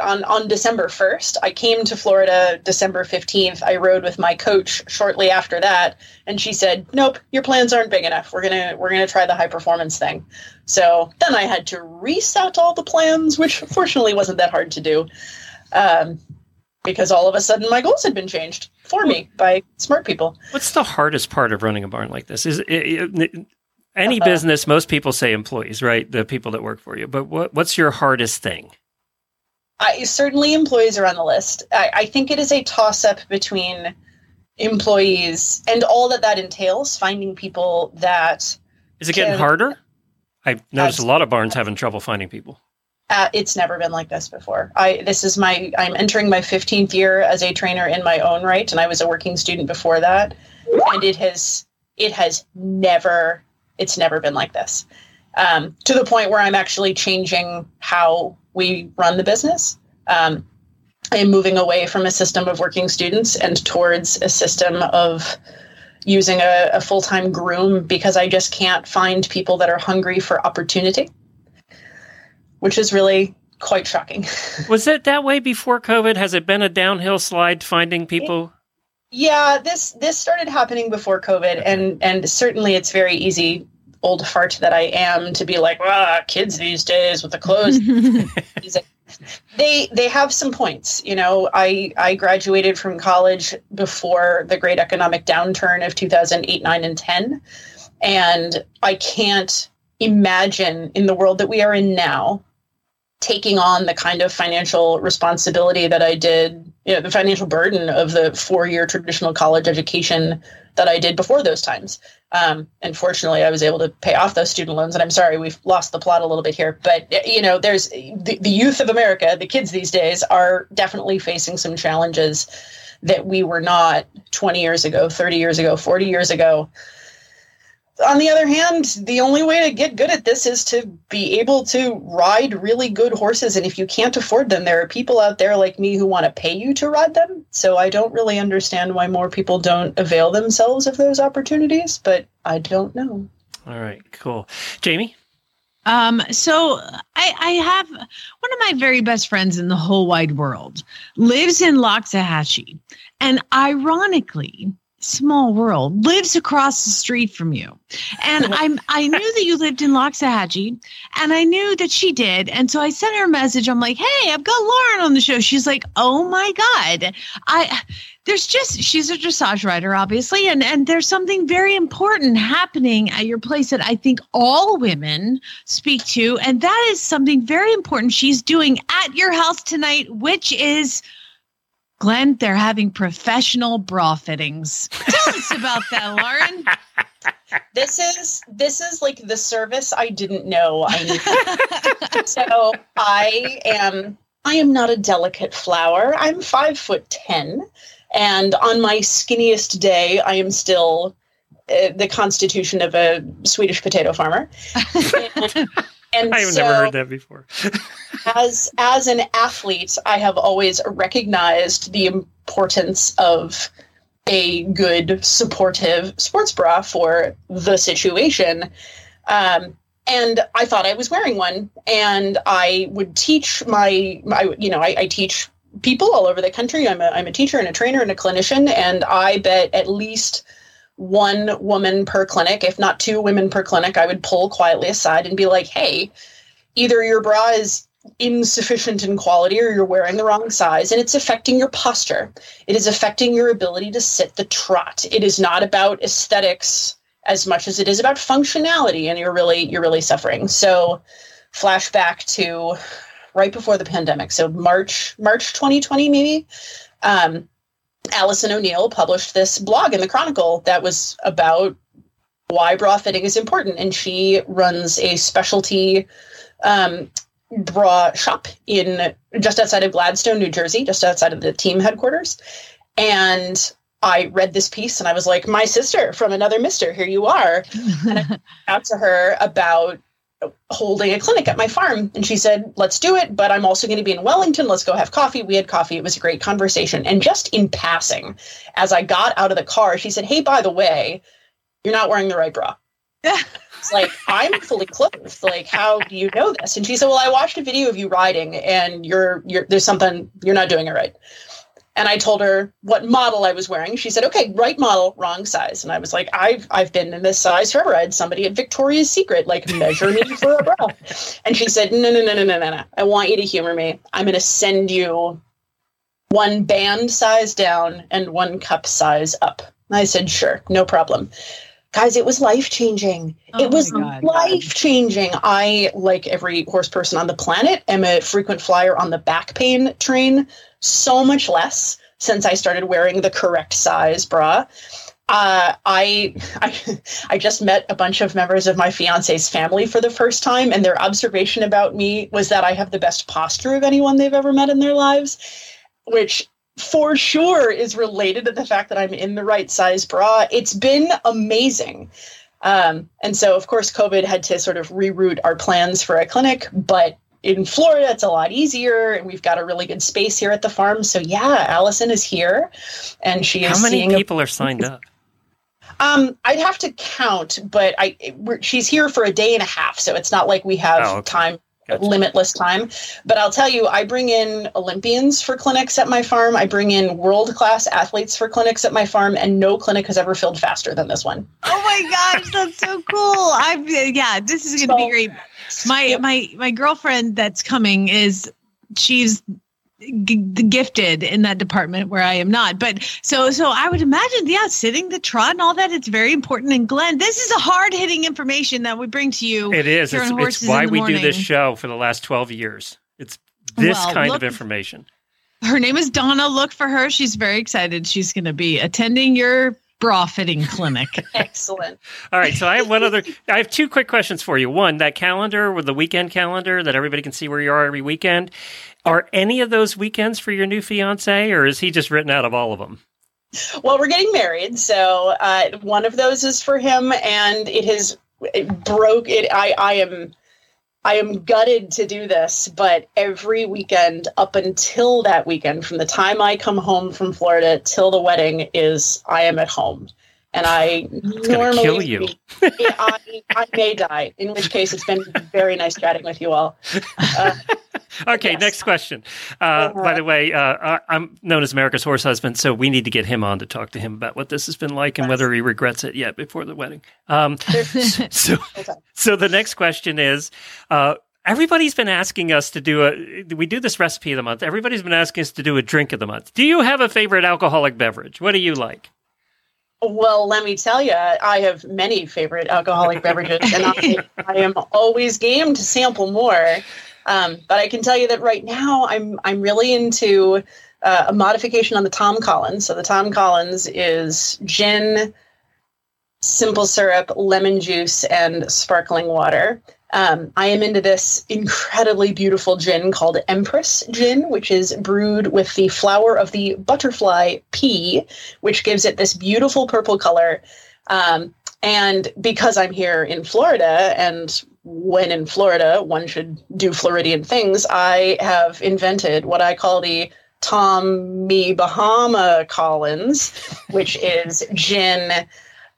Speaker 10: on on December 1st, I came to Florida December 15th. I rode with my coach shortly after that and she said, "Nope, your plans aren't big enough. We're going to we're going to try the high performance thing." So, then I had to reset all the plans, which fortunately wasn't that hard to do. Um, because all of a sudden my goals had been changed for me by smart people.
Speaker 1: What's the hardest part of running a barn like this? Is it, it, any business? Most people say employees, right? The people that work for you. But what what's your hardest thing?
Speaker 10: I certainly employees are on the list. I, I think it is a toss up between employees and all that that entails. Finding people that
Speaker 1: Is it getting
Speaker 10: can-
Speaker 1: harder? I've noticed a lot of barns having trouble finding people.
Speaker 10: Uh, it's never been like this before. I this is my I'm entering my 15th year as a trainer in my own right, and I was a working student before that, and it has it has never it's never been like this. Um, to the point where I'm actually changing how we run the business. Um, I'm moving away from a system of working students and towards a system of using a, a full time groom because I just can't find people that are hungry for opportunity which is really quite shocking.
Speaker 1: Was it that way before COVID? Has it been a downhill slide finding people?
Speaker 10: yeah, this this started happening before COVID, and and certainly it's very easy, old fart that I am, to be like, ah, kids these days with the clothes. they they have some points. You know, I I graduated from college before the great economic downturn of 2008, 9 and 10 and I can't imagine in the world that we are in now taking on the kind of financial responsibility that I did, you know, the financial burden of the four-year traditional college education that I did before those times. Um, and fortunately, I was able to pay off those student loans. And I'm sorry, we've lost the plot a little bit here, but you know, there's the, the youth of America, the kids these days are definitely facing some challenges that we were not 20 years ago, 30 years ago, 40 years ago on the other hand, the only way to get good at this is to be able to ride really good horses. And if you can't afford them, there are people out there like me who want to pay you to ride them. So I don't really understand why more people don't avail themselves of those opportunities, but I don't know.
Speaker 1: All right, cool. Jamie?
Speaker 2: Um, so I, I have one of my very best friends in the whole wide world lives in Loxahatchee, and ironically, small world lives across the street from you. And I'm I knew that you lived in Loxahatchee and I knew that she did. And so I sent her a message. I'm like, hey, I've got Lauren on the show. She's like, oh my God. I there's just she's a dressage rider, obviously, and and there's something very important happening at your place that I think all women speak to, and that is something very important she's doing at your house tonight, which is Glenn, they're having professional bra fittings. Tell us about that, Lauren.
Speaker 10: This is this is like the service I didn't know I needed. so I am I am not a delicate flower. I'm five foot ten, and on my skinniest day, I am still uh, the constitution of a Swedish potato farmer. and,
Speaker 1: I've
Speaker 10: so,
Speaker 1: never heard that before.
Speaker 10: as as an athlete, I have always recognized the importance of a good supportive sports bra for the situation. Um, and I thought I was wearing one, and I would teach my, my you know, I, I teach people all over the country. I'm a, I'm a teacher and a trainer and a clinician, and I bet at least one woman per clinic, if not two women per clinic, I would pull quietly aside and be like, hey, either your bra is insufficient in quality or you're wearing the wrong size and it's affecting your posture. It is affecting your ability to sit the trot. It is not about aesthetics as much as it is about functionality and you're really you're really suffering. So flashback to right before the pandemic. So March March 2020 maybe. Um, Allison O'Neill published this blog in the Chronicle that was about why bra fitting is important, and she runs a specialty um, bra shop in just outside of Gladstone, New Jersey, just outside of the team headquarters. And I read this piece, and I was like, "My sister from another Mister, here you are." and I out to her about holding a clinic at my farm. And she said, let's do it, but I'm also going to be in Wellington. Let's go have coffee. We had coffee. It was a great conversation. And just in passing, as I got out of the car, she said, hey, by the way, you're not wearing the right bra. it's like, I'm fully clothed. Like, how do you know this? And she said, well, I watched a video of you riding and you're, you're, there's something, you're not doing it right. And I told her what model I was wearing. She said, "Okay, right model, wrong size." And I was like, "I've I've been in this size forever." I had somebody at Victoria's Secret like measure me for a bra. And she said, "No, no, no, no, no, no, no. I want you to humor me. I'm going to send you one band size down and one cup size up." And I said, "Sure, no problem." Guys, it was life changing.
Speaker 2: Oh
Speaker 10: it was life changing. I, like every horse person on the planet, am a frequent flyer on the back pain train so much less since I started wearing the correct size bra. Uh, I, I I just met a bunch of members of my fiance's family for the first time, and their observation about me was that I have the best posture of anyone they've ever met in their lives, which for sure is related to the fact that I'm in the right size bra. It's been amazing. Um, and so, of course, COVID had to sort of reroute our plans for a clinic, but in Florida, it's a lot easier, and we've got a really good space here at the farm. So yeah, Allison is here, and she is.
Speaker 1: How many
Speaker 10: seeing a-
Speaker 1: people are signed up?
Speaker 10: um, I'd have to count, but I we're, she's here for a day and a half, so it's not like we have
Speaker 1: Oh, okay.
Speaker 10: time limitless time. But I'll tell you, I bring in Olympians for clinics at my farm. I bring in world class athletes for clinics at my farm, and no clinic has ever filled faster than this one.
Speaker 2: Oh my gosh, that's so cool! I'm yeah, this is going to be great. My my my girlfriend that's coming is she's g- gifted in that department where I am not. But so so I would imagine, yeah, sitting the trot and all that. It's very important. And Glenn, this is a hard hitting information that we bring to you.
Speaker 1: It is. It's, it's why we do this show for the last 12 years. It's this
Speaker 2: Well,
Speaker 1: kind
Speaker 2: look-
Speaker 1: of information.
Speaker 2: Her name is Donna. Look for her. She's very excited. She's going to be attending your bra fitting clinic.
Speaker 10: Excellent.
Speaker 1: All right. So I have one other, I have two quick questions for you. One, that calendar with the weekend calendar that everybody can see where you are every weekend. Are any of those weekends for your new fiance or is he just written out of all of them?
Speaker 10: Well, we're getting married, so uh, one of those is for him, and it has it broke. It. I. I am. I am gutted to do this, but every weekend up until that weekend, from the time I come home from Florida till the wedding, is I am at home, and I
Speaker 1: It's
Speaker 10: normally
Speaker 1: kill you.
Speaker 10: I, I may die, in which case it's been very nice chatting with you all. Uh,
Speaker 1: okay,
Speaker 10: yes.
Speaker 1: next question. Uh, by
Speaker 10: Uh-huh.
Speaker 1: the way, uh, I'm known as America's horse husband, so we need to get him on to talk to him about what this has been like and whether he regrets it yet before the wedding. Um, so, so the next question is. Uh, Everybody's been asking us to do a. We do this recipe of the month. Everybody's been asking us to do a drink of the month. Do you have a favorite alcoholic beverage? What do you like?
Speaker 10: Well, let me tell you, I have many favorite alcoholic beverages, and I, I am always game to sample more. Um, but I can tell you that right now, I'm I'm really into uh, a modification on the Tom Collins. So the Tom Collins is gin, simple syrup, lemon juice, and sparkling water. Um, I am into this incredibly beautiful gin called Empress Gin, which is brewed with the flower of the butterfly pea, which gives it this beautiful purple color. Um, and because I'm here in Florida, and when in Florida, one should do Floridian things, I have invented what I call the Tommy Bahama Collins, which is gin,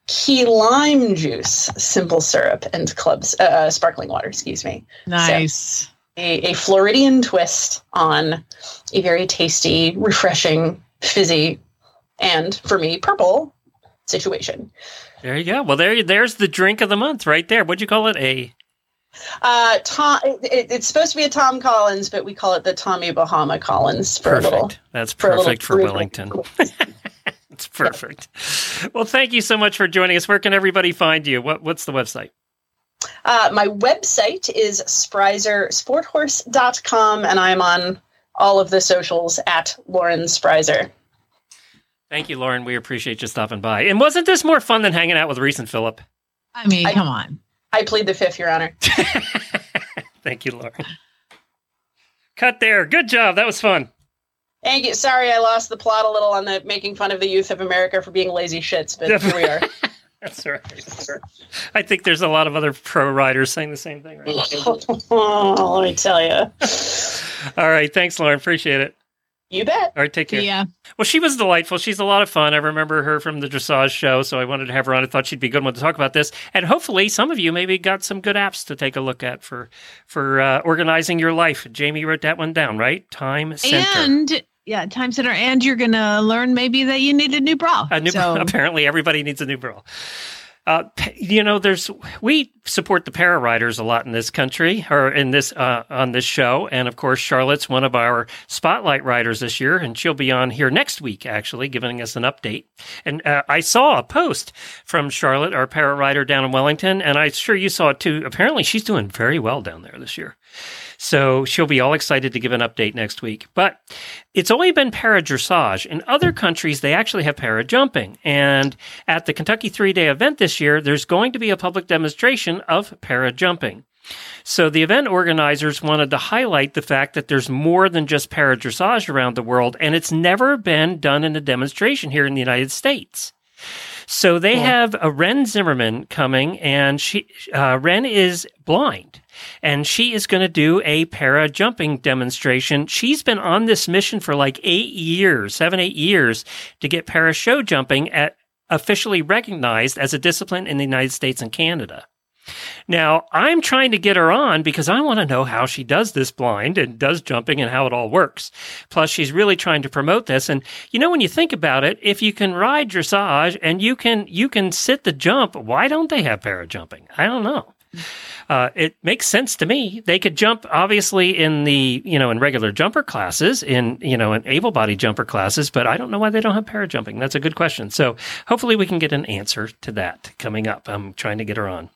Speaker 10: key lime juice, simple syrup, and clubs uh, sparkling water. Excuse me.
Speaker 2: Nice.
Speaker 10: a, a Floridian twist on a very tasty, refreshing, fizzy, and for me, purple situation.
Speaker 1: There you go. Well, there, there's the drink of the month right there. What'd you call it? A
Speaker 10: Uh, Tom, it, it's supposed to be a Tom Collins, but we call it the Tommy Bahama Collins for a little.
Speaker 1: perfect. That's
Speaker 10: for a little
Speaker 1: perfect for
Speaker 10: Caribbean.
Speaker 1: Wellington. It's perfect. Well, thank you so much for joining us. Where can everybody find you? What, what's the website?
Speaker 10: Uh, my website is spriesersporthorse.com, and I'm on all of the socials at Lauren Sprieser.
Speaker 1: Thank you, Lauren. We appreciate you stopping by. And wasn't this more fun than hanging out with Reese and Philip?
Speaker 2: I mean, come on.
Speaker 10: I plead the fifth, Your Honor.
Speaker 1: Thank you, Lauren. Cut there. Good job. That was fun.
Speaker 10: Thank you. Sorry, I lost the plot a little on the making fun of the youth of America for being lazy shits, but here we are.
Speaker 1: That's right. I think there's a lot of other pro riders saying the same thing. Right
Speaker 10: oh, let me tell you.
Speaker 1: All right. Thanks, Lauren. Appreciate it.
Speaker 10: You bet.
Speaker 1: All right. Take care.
Speaker 2: Yeah.
Speaker 1: Well, she was delightful. She's a lot of fun. I remember her from the dressage show, so I wanted to have her on. I thought she'd be a good one to talk about this, and hopefully, some of you maybe got some good apps to take a look at for for uh, organizing your life. Jamie wrote that one down, right? Time Center.
Speaker 2: And yeah, time center. And you're gonna learn maybe that you need a new bra.
Speaker 1: A new,
Speaker 2: So-
Speaker 1: apparently, everybody needs a new bra. Uh, you know, there's we support the para riders a lot in this country or in this uh, on this show, and of course, Charlotte's one of our spotlight riders this year, and she'll be on here next week, actually, giving us an update. And uh, I saw a post from Charlotte, our para rider down in Wellington, and I'm sure you saw it too. Apparently, she's doing very well down there this year. So she'll be all excited to give an update next week. But it's only been para dressage. In other countries, they actually have para jumping. And at the Kentucky three day event this year, there's going to be a public demonstration of para jumping. So the event organizers wanted to highlight the fact that there's more than just para dressage around the world, and it's never been done in a demonstration here in the United States. So they have a Ren Zimmerman coming, and she uh, Ren is blind, and she is going to do a para jumping demonstration. She's been on this mission for like eight years, seven eight years, to get para show jumping at officially recognized as a discipline in the United States and Canada. Now, I'm trying to get her on because I want to know how she does this blind and does jumping and how it all works. Plus, she's really trying to promote this. And you know, when you think about it, if you can ride dressage and you can you can sit the jump, why don't they have para jumping? I don't know. Uh, it makes sense to me. They could jump obviously in the you know in regular jumper classes, in you know in able-bodied jumper classes, but I don't know why they don't have para jumping. That's a good question. So hopefully we can get an answer to that coming up. I'm trying to get her on.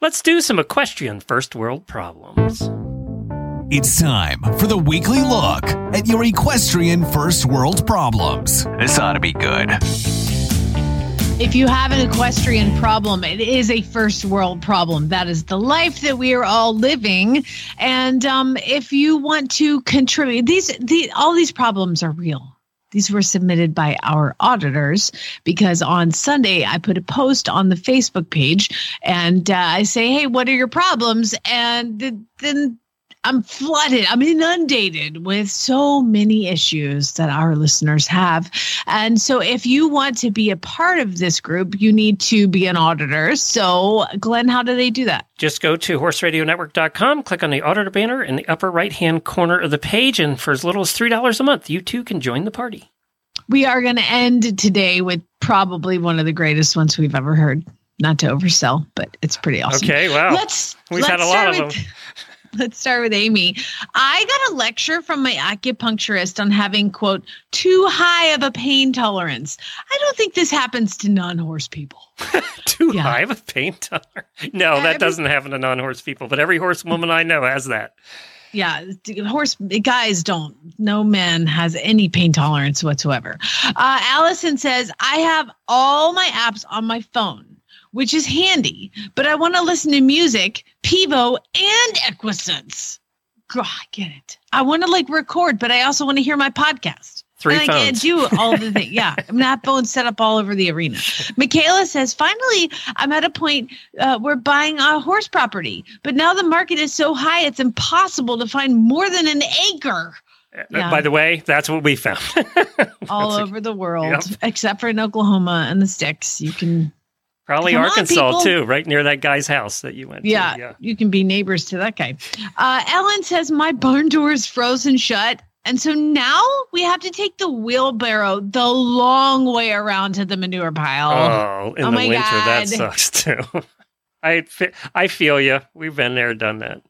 Speaker 1: Let's do some equestrian first world problems.
Speaker 11: It's time for the weekly look at your equestrian first world problems. This ought to be good.
Speaker 2: If you have an equestrian problem, it is a first world problem. That is the life that we are all living. And um, if you want to contribute, these the, all these problems are real. These were submitted by our auditors because on Sunday I put a post on the Facebook page and uh, I say, "Hey, what are your problems?" And th- then I'm flooded. I'm inundated with so many issues that our listeners have. And so if you want to be a part of this group, you need to be an auditor. So, Glenn, how do they do that?
Speaker 1: Just go to horseradionetwork.com, click on the auditor banner in the upper right hand corner of the page, and for as little as $3 a month, you too can join the party.
Speaker 2: We are going to end today with probably one of the greatest ones we've ever heard. Not to oversell, but it's pretty awesome.
Speaker 1: Okay, wow.
Speaker 2: Let's
Speaker 1: We've
Speaker 2: let's
Speaker 1: had a lot of
Speaker 2: with-
Speaker 1: them.
Speaker 2: Let's start with Amy. I got a lecture from my acupuncturist on having, quote, too high of a pain tolerance. I don't think this happens to non horse people.
Speaker 1: Too high of a pain tolerance. No, that
Speaker 2: Every-
Speaker 1: doesn't happen to non horse people, but every horsewoman I know has that.
Speaker 2: Yeah, horse guys don't. No man has any pain tolerance whatsoever. Uh, Allison says, I have all my apps on my phone, which is handy, but I want to listen to music, Pivo, and Equisense. God, I get it. I want to like record, but I also want to hear my podcast.
Speaker 1: Three
Speaker 2: and I can't
Speaker 1: phones.
Speaker 2: do all the things. Yeah, I'm not phones set up all over the arena. Michaela says, finally, I'm at a point uh, we're buying a horse property, but now the market is so high, it's impossible to find more than an acre
Speaker 1: Uh,
Speaker 2: Yeah.
Speaker 1: By the way, that's what we found.
Speaker 2: all over the world,
Speaker 1: Yep.
Speaker 2: except for in Oklahoma and the sticks. You can,
Speaker 1: Probably
Speaker 2: Come
Speaker 1: Arkansas
Speaker 2: people.
Speaker 1: too, right near that guy's house that you went
Speaker 2: yeah,
Speaker 1: to. Yeah.
Speaker 2: you can be neighbors to that guy. Uh, Ellen says, my barn door is frozen shut. And so now we have to take the wheelbarrow the long way around to the manure pile.
Speaker 1: Oh, in
Speaker 2: Oh
Speaker 1: the winter, that sucks too. I I feel you. We've been there, done that.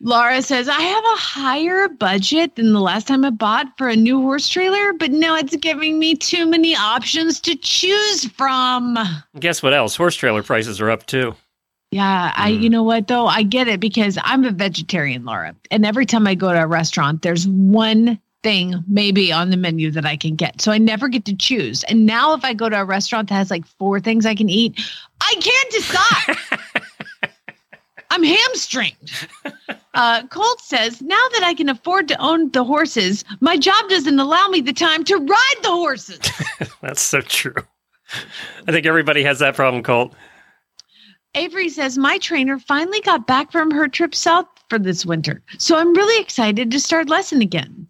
Speaker 2: Laura says, I have a higher budget than the last time I bought for a new horse trailer, but now it's giving me too many options to choose from.
Speaker 1: Guess what else? Horse trailer prices are up too.
Speaker 2: Yeah, I hmm. you know what though? I get it because I'm a vegetarian, Laura. And every time I go to a restaurant, there's one thing maybe on the menu that I can get. So I never get to choose. And now if I go to a restaurant that has like four things I can eat, I can't decide. I'm hamstringed. Uh, Colt says, now that I can afford to own the horses, my job doesn't allow me the time to ride the horses.
Speaker 1: That's so true. I think everybody has that problem, Colt.
Speaker 2: Avery says, My trainer finally got back from her trip south for this winter. So I'm really excited to start lesson again.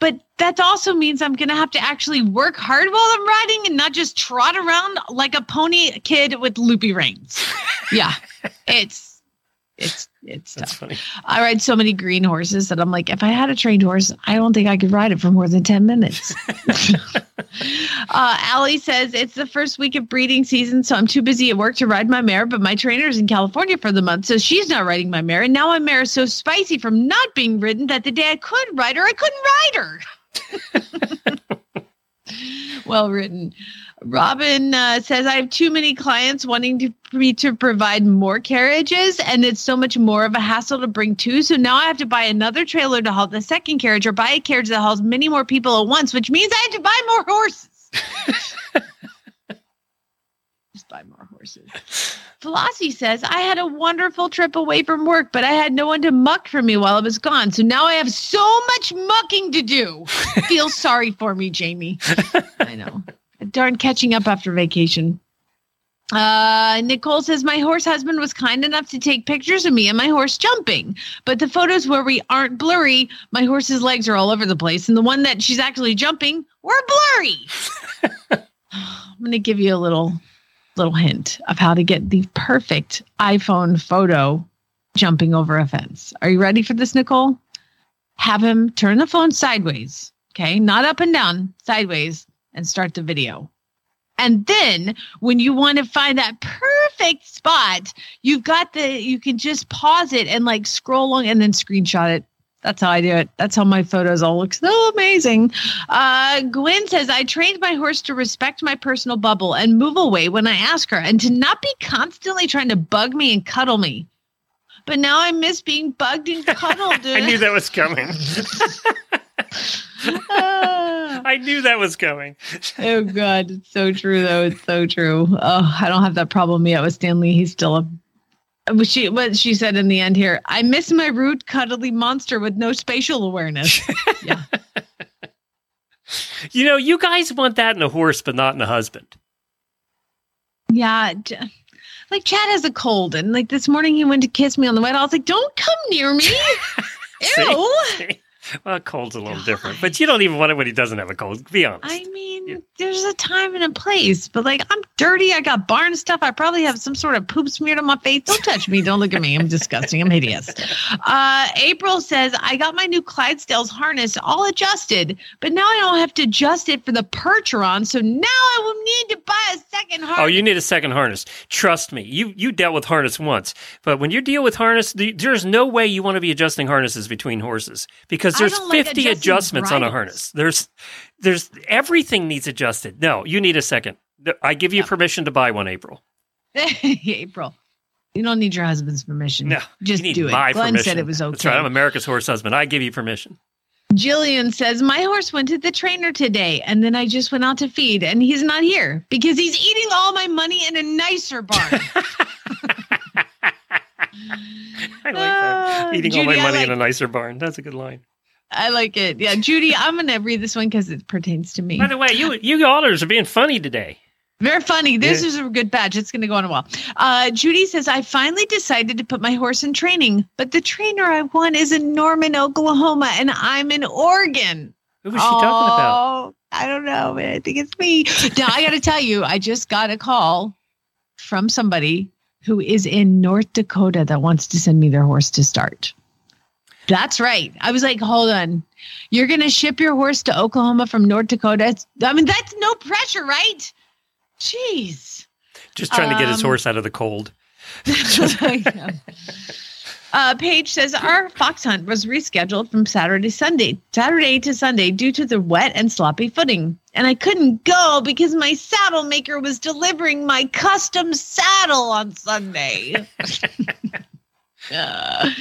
Speaker 2: But that also means I'm going to have to actually work hard while I'm riding and not just trot around like a pony kid with loopy reins. Yeah, it's, it's, it's
Speaker 1: That's
Speaker 2: tough.
Speaker 1: funny.
Speaker 2: I ride so many green horses that I'm like, if I had a trained horse, I don't think I could ride it for more than 10 minutes. uh, Allie says it's the first week of breeding season, so I'm too busy at work to ride my mare, but my trainer's in California for the month, so she's not riding my mare. And now my mare is so spicy from not being ridden that the day I could ride her, I couldn't ride her. well written. Robin uh, says, I have too many clients wanting to, me to provide more carriages, and it's so much more of a hassle to bring two. So now I have to buy another trailer to haul the second carriage or buy a carriage that hauls many more people at once, which means I have to buy more horses. Just buy more horses. Flossie says, I had a wonderful trip away from work, but I had no one to muck for me while I was gone. So now I have so much mucking to do. Feel sorry for me, Jamie. I know. Darn catching up after vacation. Uh, Nicole says, My horse husband was kind enough to take pictures of me and my horse jumping. But the photos where we aren't blurry, my horse's legs are all over the place. And the one that she's actually jumping, we're blurry. I'm going to give you a little little hint of how to get the perfect iPhone photo jumping over a fence. Are you ready for this, Nicole? Have him turn the phone sideways, okay? Not up and down, sideways, and start the video. And then when you want to find that perfect spot, you've got the, you can just pause it and like scroll along and then screenshot it. That's how I do it. That's how my photos all look so amazing. Uh, Gwen says, I trained my horse to respect my personal bubble and move away when I ask her and to not be constantly trying to bug me and cuddle me. But now I miss being bugged and cuddled.
Speaker 1: I knew that was coming. I knew that was coming.
Speaker 2: oh god, it's so true though. It's so true. Oh, I don't have that problem yet with Stanley. He's still a what she what she said in the end here. I miss my rude cuddly monster with no spatial awareness. yeah.
Speaker 1: You know, you guys want that in a horse, but not in a husband.
Speaker 2: Yeah. Like Chad has a cold, and like this morning he went to kiss me on the way. I was like, "Don't come near me." Ew.
Speaker 1: See? Well, a cold's a little different, but you don't even want it when he doesn't have a cold. Be honest.
Speaker 2: I mean, there's a time and a place, but like I'm dirty. I got barn stuff. I probably have some sort of poop smeared on my face. Don't touch me. Don't look at me. I'm disgusting. I'm hideous. Uh, April says, I got my new Clydesdales harness all adjusted, but now I don't have to adjust it for the Percheron. So now I will need to buy a second harness.
Speaker 1: Oh, you need a second harness. Trust me. You you dealt with harness once, but when you deal with harness, the, there's no way you want to be adjusting harnesses between horses because
Speaker 2: I
Speaker 1: there's
Speaker 2: don't like
Speaker 1: 50
Speaker 2: adjusting
Speaker 1: adjustments on a harness. There's there's everything needs adjusted. No, you need a second. I give you permission to buy one, April.
Speaker 2: April. You don't need your husband's permission.
Speaker 1: No,
Speaker 2: just do it.
Speaker 1: my
Speaker 2: Glenn
Speaker 1: permission.
Speaker 2: said it was okay.
Speaker 1: That's right. I'm America's horse husband. I give you permission.
Speaker 2: Jillian says, My horse went to the trainer today, and then I just went out to feed, and he's not here because he's eating all my money in a nicer barn.
Speaker 1: I like that.
Speaker 2: Ah,
Speaker 1: Eating all
Speaker 2: Judy,
Speaker 1: my money in a nicer barn. That's a good line.
Speaker 2: I like it. Yeah, Judy, I'm going to read this one because it pertains to me.
Speaker 1: By the way, you you otters are being funny today.
Speaker 2: Very funny. This
Speaker 1: Yeah.
Speaker 2: is a good batch. It's going to go on a while. Uh, Judy says, I finally decided to put my horse in training, but the trainer I want is in Norman, Oklahoma, and I'm in Oregon.
Speaker 1: Who was she talking about?
Speaker 2: Oh, I don't know, but I think it's me. Now, I got to tell you, I just got a call from somebody who is in North Dakota that wants to send me their horse to start. That's right. I was like, hold on. You're going to ship your horse to Oklahoma from North Dakota? I mean, that's no pressure, right? Jeez.
Speaker 1: Just trying to get his
Speaker 2: Um,
Speaker 1: horse out of the cold.
Speaker 2: Uh, Paige says our fox hunt was rescheduled from Saturday to Sunday, Saturday to Sunday due to the wet and sloppy footing, and I couldn't go because my saddle maker was delivering my custom saddle on Sunday.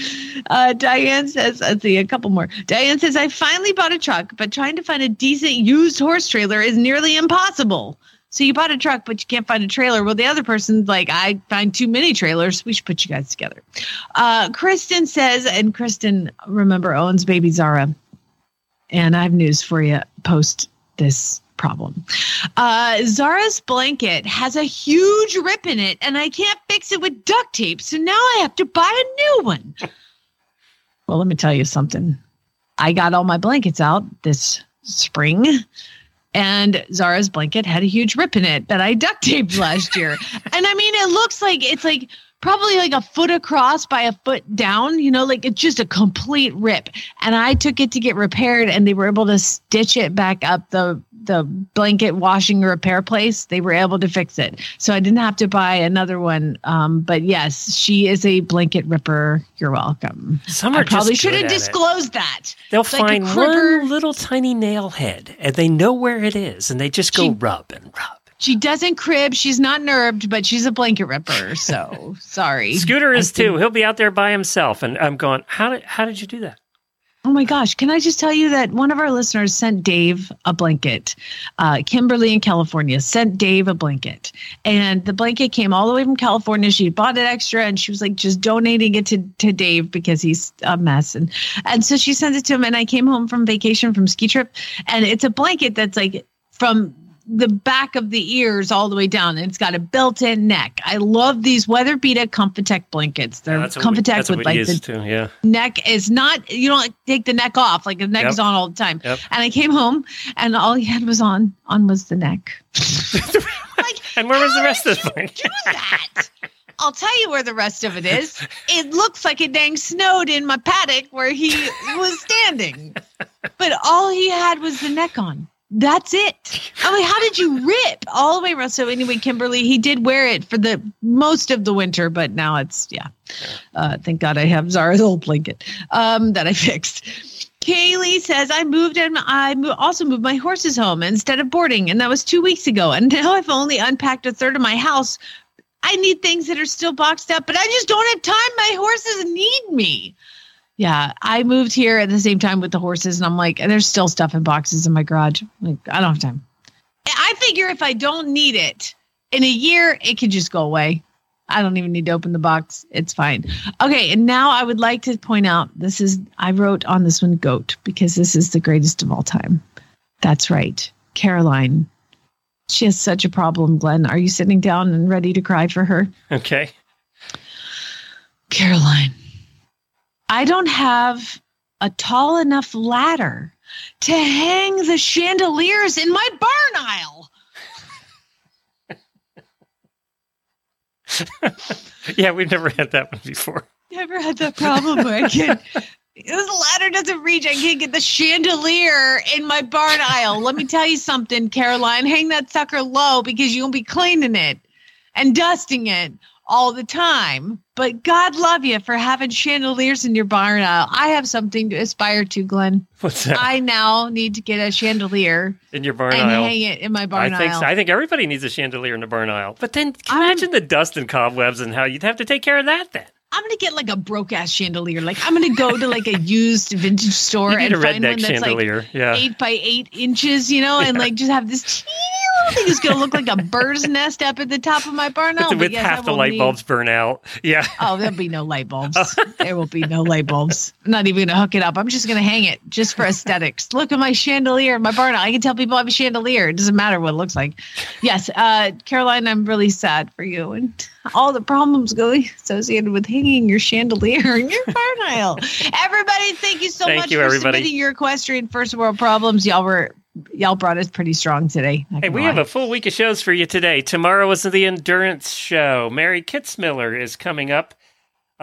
Speaker 2: Uh, Diane says, let's see, a couple more. Diane says, I finally bought a truck, but trying to find a decent used horse trailer is nearly impossible. So you bought a truck, but you can't find a trailer. Well, the other person's like, I find too many trailers. We should put you guys together. Uh, Kristen says, and Kristen, remember, owns baby Zara. And I have news for you post this problem. Uh, Zara's blanket has a huge rip in it, and I can't fix it with duct tape. So now I have to buy a new one. well, let me tell you something. I got all my blankets out this spring, and Zara's blanket had a huge rip in it that I duct taped last year. and I mean, it looks like it's like probably like a foot across by a foot down, you know, like it's just a complete rip. And I took it to get repaired and they were able to stitch it back up the the blanket washing repair place. They were able to fix it. So I didn't have to buy another one. Um, but yes, she is a blanket ripper. You're welcome.
Speaker 1: Some
Speaker 2: I probably should have
Speaker 1: at it.
Speaker 2: disclosed that.
Speaker 1: They'll
Speaker 2: Like a
Speaker 1: find
Speaker 2: cripper.
Speaker 1: one little tiny nail head and they know where it is and they just go rub and rub.
Speaker 2: She doesn't crib. She's not nerved, but she's a blanket ripper. So sorry.
Speaker 1: Scooter is
Speaker 2: think-
Speaker 1: too. He'll be out there by himself. And I'm going, how did, how did you do that?
Speaker 2: Oh my gosh. Can I just tell you that one of our listeners sent Dave a blanket? Uh, Kimberly in California sent Dave a blanket. And the blanket came all the way from California. She bought it extra and she was like just donating it to, to Dave because he's a mess. And, and so she sent it to him. And I came home from vacation from ski trip. And it's a blanket that's like from the back of the ears all the way down. And it's got a built in neck. I love these Weather Beta ComFiTec blankets. They're
Speaker 1: That's what we-
Speaker 2: ComFiTec
Speaker 1: that's
Speaker 2: with like the
Speaker 1: used to, yeah.
Speaker 2: neck is not you don't take the neck off like the neck
Speaker 1: Yep.
Speaker 2: is on all the time
Speaker 1: Yep.
Speaker 2: and i came home and all he had was on on was the neck like,
Speaker 1: And where was the rest of the blanket?
Speaker 2: i'll tell you where the rest of it is it looks like it dang snowed in my paddock where he was standing but all he had was the neck on that's it. I'm like, how did you rip all the way around? So anyway, Kimberly, he did wear it for the most of the winter, but now it's yeah. Uh, thank God I have Zara's old blanket um, that I fixed. Kaylee says I moved and I also moved my horses home instead of boarding, and that was two weeks ago. And now I've only unpacked a third of my house. I need things that are still boxed up, but I just don't have time. My horses need me. Yeah, I moved here at the same time with the horses, and I'm like, there's still stuff in boxes in my garage. Like, I don't have time. I figure if I don't need it in a year, it could just go away. I don't even need to open the box. It's fine. Okay, and now I would like to point out this is I wrote on this one goat because this is the greatest of all time. That's right. Caroline She has such a problem, Glenn. Are you sitting down and ready to cry for her?
Speaker 1: Okay.
Speaker 2: Caroline, I don't have a tall enough ladder to hang the chandeliers in my barn aisle.
Speaker 1: yeah, we've never had that one before.
Speaker 2: Never had that problem where I can't. This ladder doesn't reach. I can't get the chandelier in my barn aisle. Let me tell you something, Caroline. Hang that sucker low because you won't be cleaning it and dusting it all the time. But God love you for having chandeliers in your barn aisle. I have something to aspire to, Glenn.
Speaker 1: What's that?
Speaker 2: I now need to get a chandelier
Speaker 1: in your barn
Speaker 2: and
Speaker 1: aisle.
Speaker 2: hang it in my barn
Speaker 1: I think
Speaker 2: aisle.
Speaker 1: so. I think everybody needs a chandelier in the barn aisle. But then imagine the dust and cobwebs and how you'd have to take care of that then.
Speaker 2: I'm gonna get like a broke ass chandelier. Like I'm gonna go to like a used vintage store and
Speaker 1: a
Speaker 2: find one that's
Speaker 1: chandelier,
Speaker 2: like
Speaker 1: yeah.
Speaker 2: eight by eight inches, you know, and like just have this teeny little thing. It's gonna look like a bird's nest up at the top of my barn.
Speaker 1: With,
Speaker 2: Oh,
Speaker 1: with
Speaker 2: yes,
Speaker 1: half the light
Speaker 2: need-
Speaker 1: bulbs burn out. Yeah.
Speaker 2: Oh, there'll be no light bulbs. there will be no light bulbs. I'm not even gonna hook it up. I'm just gonna hang it just for aesthetics. Look at my chandelier my barn. I can tell people I have a chandelier. It doesn't matter what it looks like. Yes, uh, Caroline, I'm really sad for you and all the problems going associated with hanging your chandelier in your barn aisle. Everybody, thank you so
Speaker 1: Thank
Speaker 2: much
Speaker 1: you,
Speaker 2: for
Speaker 1: everybody.
Speaker 2: submitting your equestrian first world problems. Y'all were y'all brought us pretty strong today.
Speaker 1: Hey, we
Speaker 2: lie.
Speaker 1: have a full week of shows for you today. Tomorrow is the endurance show. Mary Kitzmiller is coming up.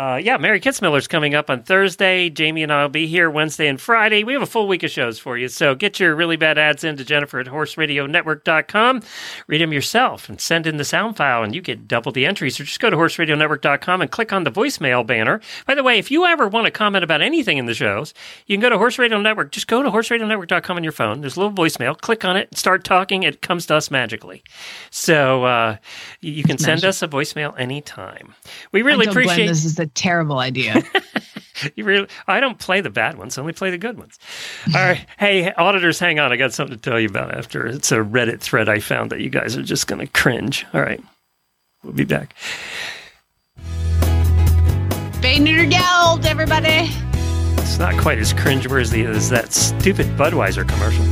Speaker 1: Uh, yeah, Mary Kitzmiller's coming up on Thursday. Jamie and I will be here Wednesday and Friday. We have a full week of shows for you. So get your really bad ads into Jennifer at horseradionetwork.com. Read them yourself and send in the sound file, and you get double the entries. So just go to horseradionetwork.com and click on the voicemail banner. By the way, if you ever want to comment about anything in the shows, you can go to Horse Radio Network. Just go to horseradionetwork.com on your phone. There's a little voicemail. Click on it, start talking. It comes to us magically. So uh, you can send
Speaker 2: Magic.
Speaker 1: us a voicemail anytime. We really
Speaker 2: I told Glenn
Speaker 1: appreciate
Speaker 2: this is a terrible idea.
Speaker 1: you really, I don't play the bad ones, I only play the good ones. All right. Hey, auditors, hang on. I got something to tell you about after. It's a Reddit thread I found that you guys are just going to cringe. All right. We'll be back.
Speaker 2: Bay Neuter Geld, everybody.
Speaker 1: It's not quite as cringeworthy as that stupid Budweiser commercial.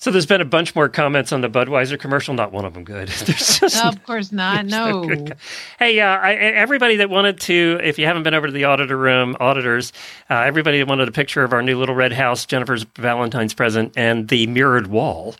Speaker 1: So there's been a bunch more comments on the Budweiser commercial. Not one of them good. Just
Speaker 2: of course not. No.
Speaker 1: Hey, uh, I, everybody that wanted to, if you haven't been over to the auditor room, auditors, uh, everybody that wanted a picture of our new little red house, Jennifer's Valentine's present, and the mirrored wall.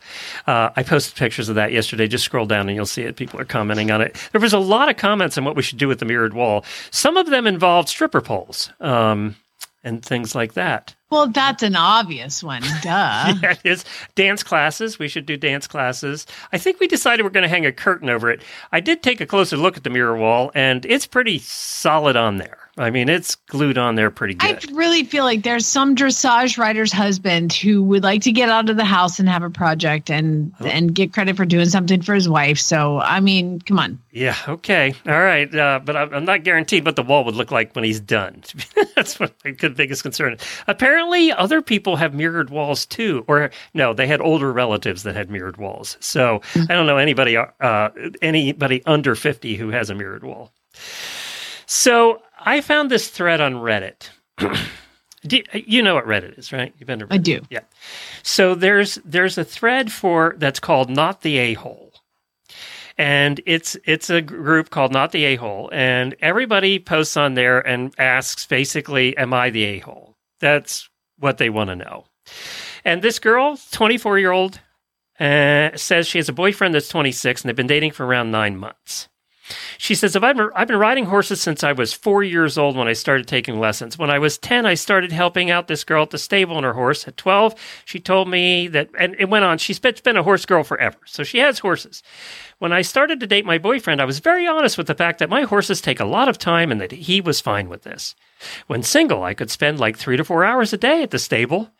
Speaker 1: Uh, I posted pictures of that yesterday. Just scroll down and you'll see it. People are commenting on it. There was a lot of comments on what we should do with the mirrored wall. Some of them involved stripper poles um, and things like that.
Speaker 2: Well, that's an obvious one. Duh.
Speaker 1: yeah, it is. Dance classes. We should do dance classes. I think we decided we're going to hang a curtain over it. I did take a closer look at the mirror wall, and it's pretty solid on there. I mean, it's glued on there pretty good.
Speaker 2: I really feel like there's some dressage rider's husband who would like to get out of the house and have a project and and get credit for doing something for his wife. So I mean, come on.
Speaker 1: Yeah. Okay. All right. Uh, but I'm I'm not guaranteed what the wall would look like when he's done. That's my biggest concern. Apparently, other people have mirrored walls too, or no, they had older relatives that had mirrored walls. So I don't know anybody uh, anybody under fifty who has a mirrored wall. So I found this thread on Reddit. Do, you know what Reddit is, right? You've been to Reddit.
Speaker 2: I do.
Speaker 1: Yeah. So there's there's a thread for that's called "Not the A Hole," and it's it's a group called "Not the A Hole," and everybody posts on there and asks basically, "Am I the a hole?" That's what they want to know. And this girl, 24 year old, uh, says she has a boyfriend that's 26 and they've been dating for around nine months. She says, I've been, I've been riding horses since I was four years old when I started taking lessons. When I was 10, I started helping out this girl at the stable on her horse. At 12, she told me that, and it went on, she's been, been a horse girl forever. So she has horses. When I started to date my boyfriend, I was very honest with the fact that my horses take a lot of time and that he was fine with this. When single, I could spend like three to four hours a day at the stable.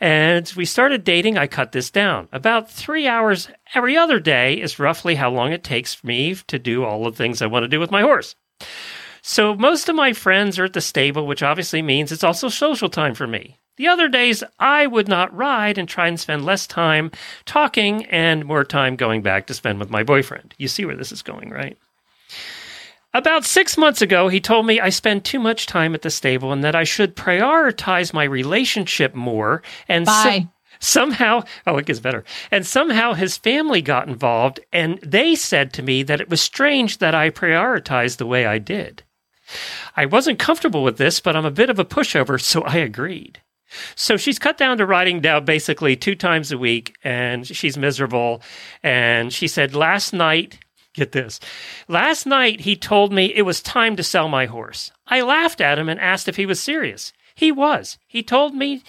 Speaker 1: And we started dating, I cut this down. About three hours every other day is roughly how long it takes me to do all the things I want to do with my horse. So most of my friends are at the stable, which obviously means it's also social time for me. The other days, I would not ride and try and spend less time talking and more time going back to spend with my boyfriend. You see where this is going, right? About six months ago, he told me I spend too much time at the stable and that I should prioritize my relationship more. And so- somehow, oh, it gets better. And somehow his family got involved, and they said to me that it was strange that I prioritized the way I did. I wasn't comfortable with this, but I'm a bit of a pushover, so I agreed. So she's cut down to riding down basically two times a week, and she's miserable. And she said, Last night, get this, last night he told me it was time to sell my horse. I laughed at him and asked if he was serious. He was. He told me,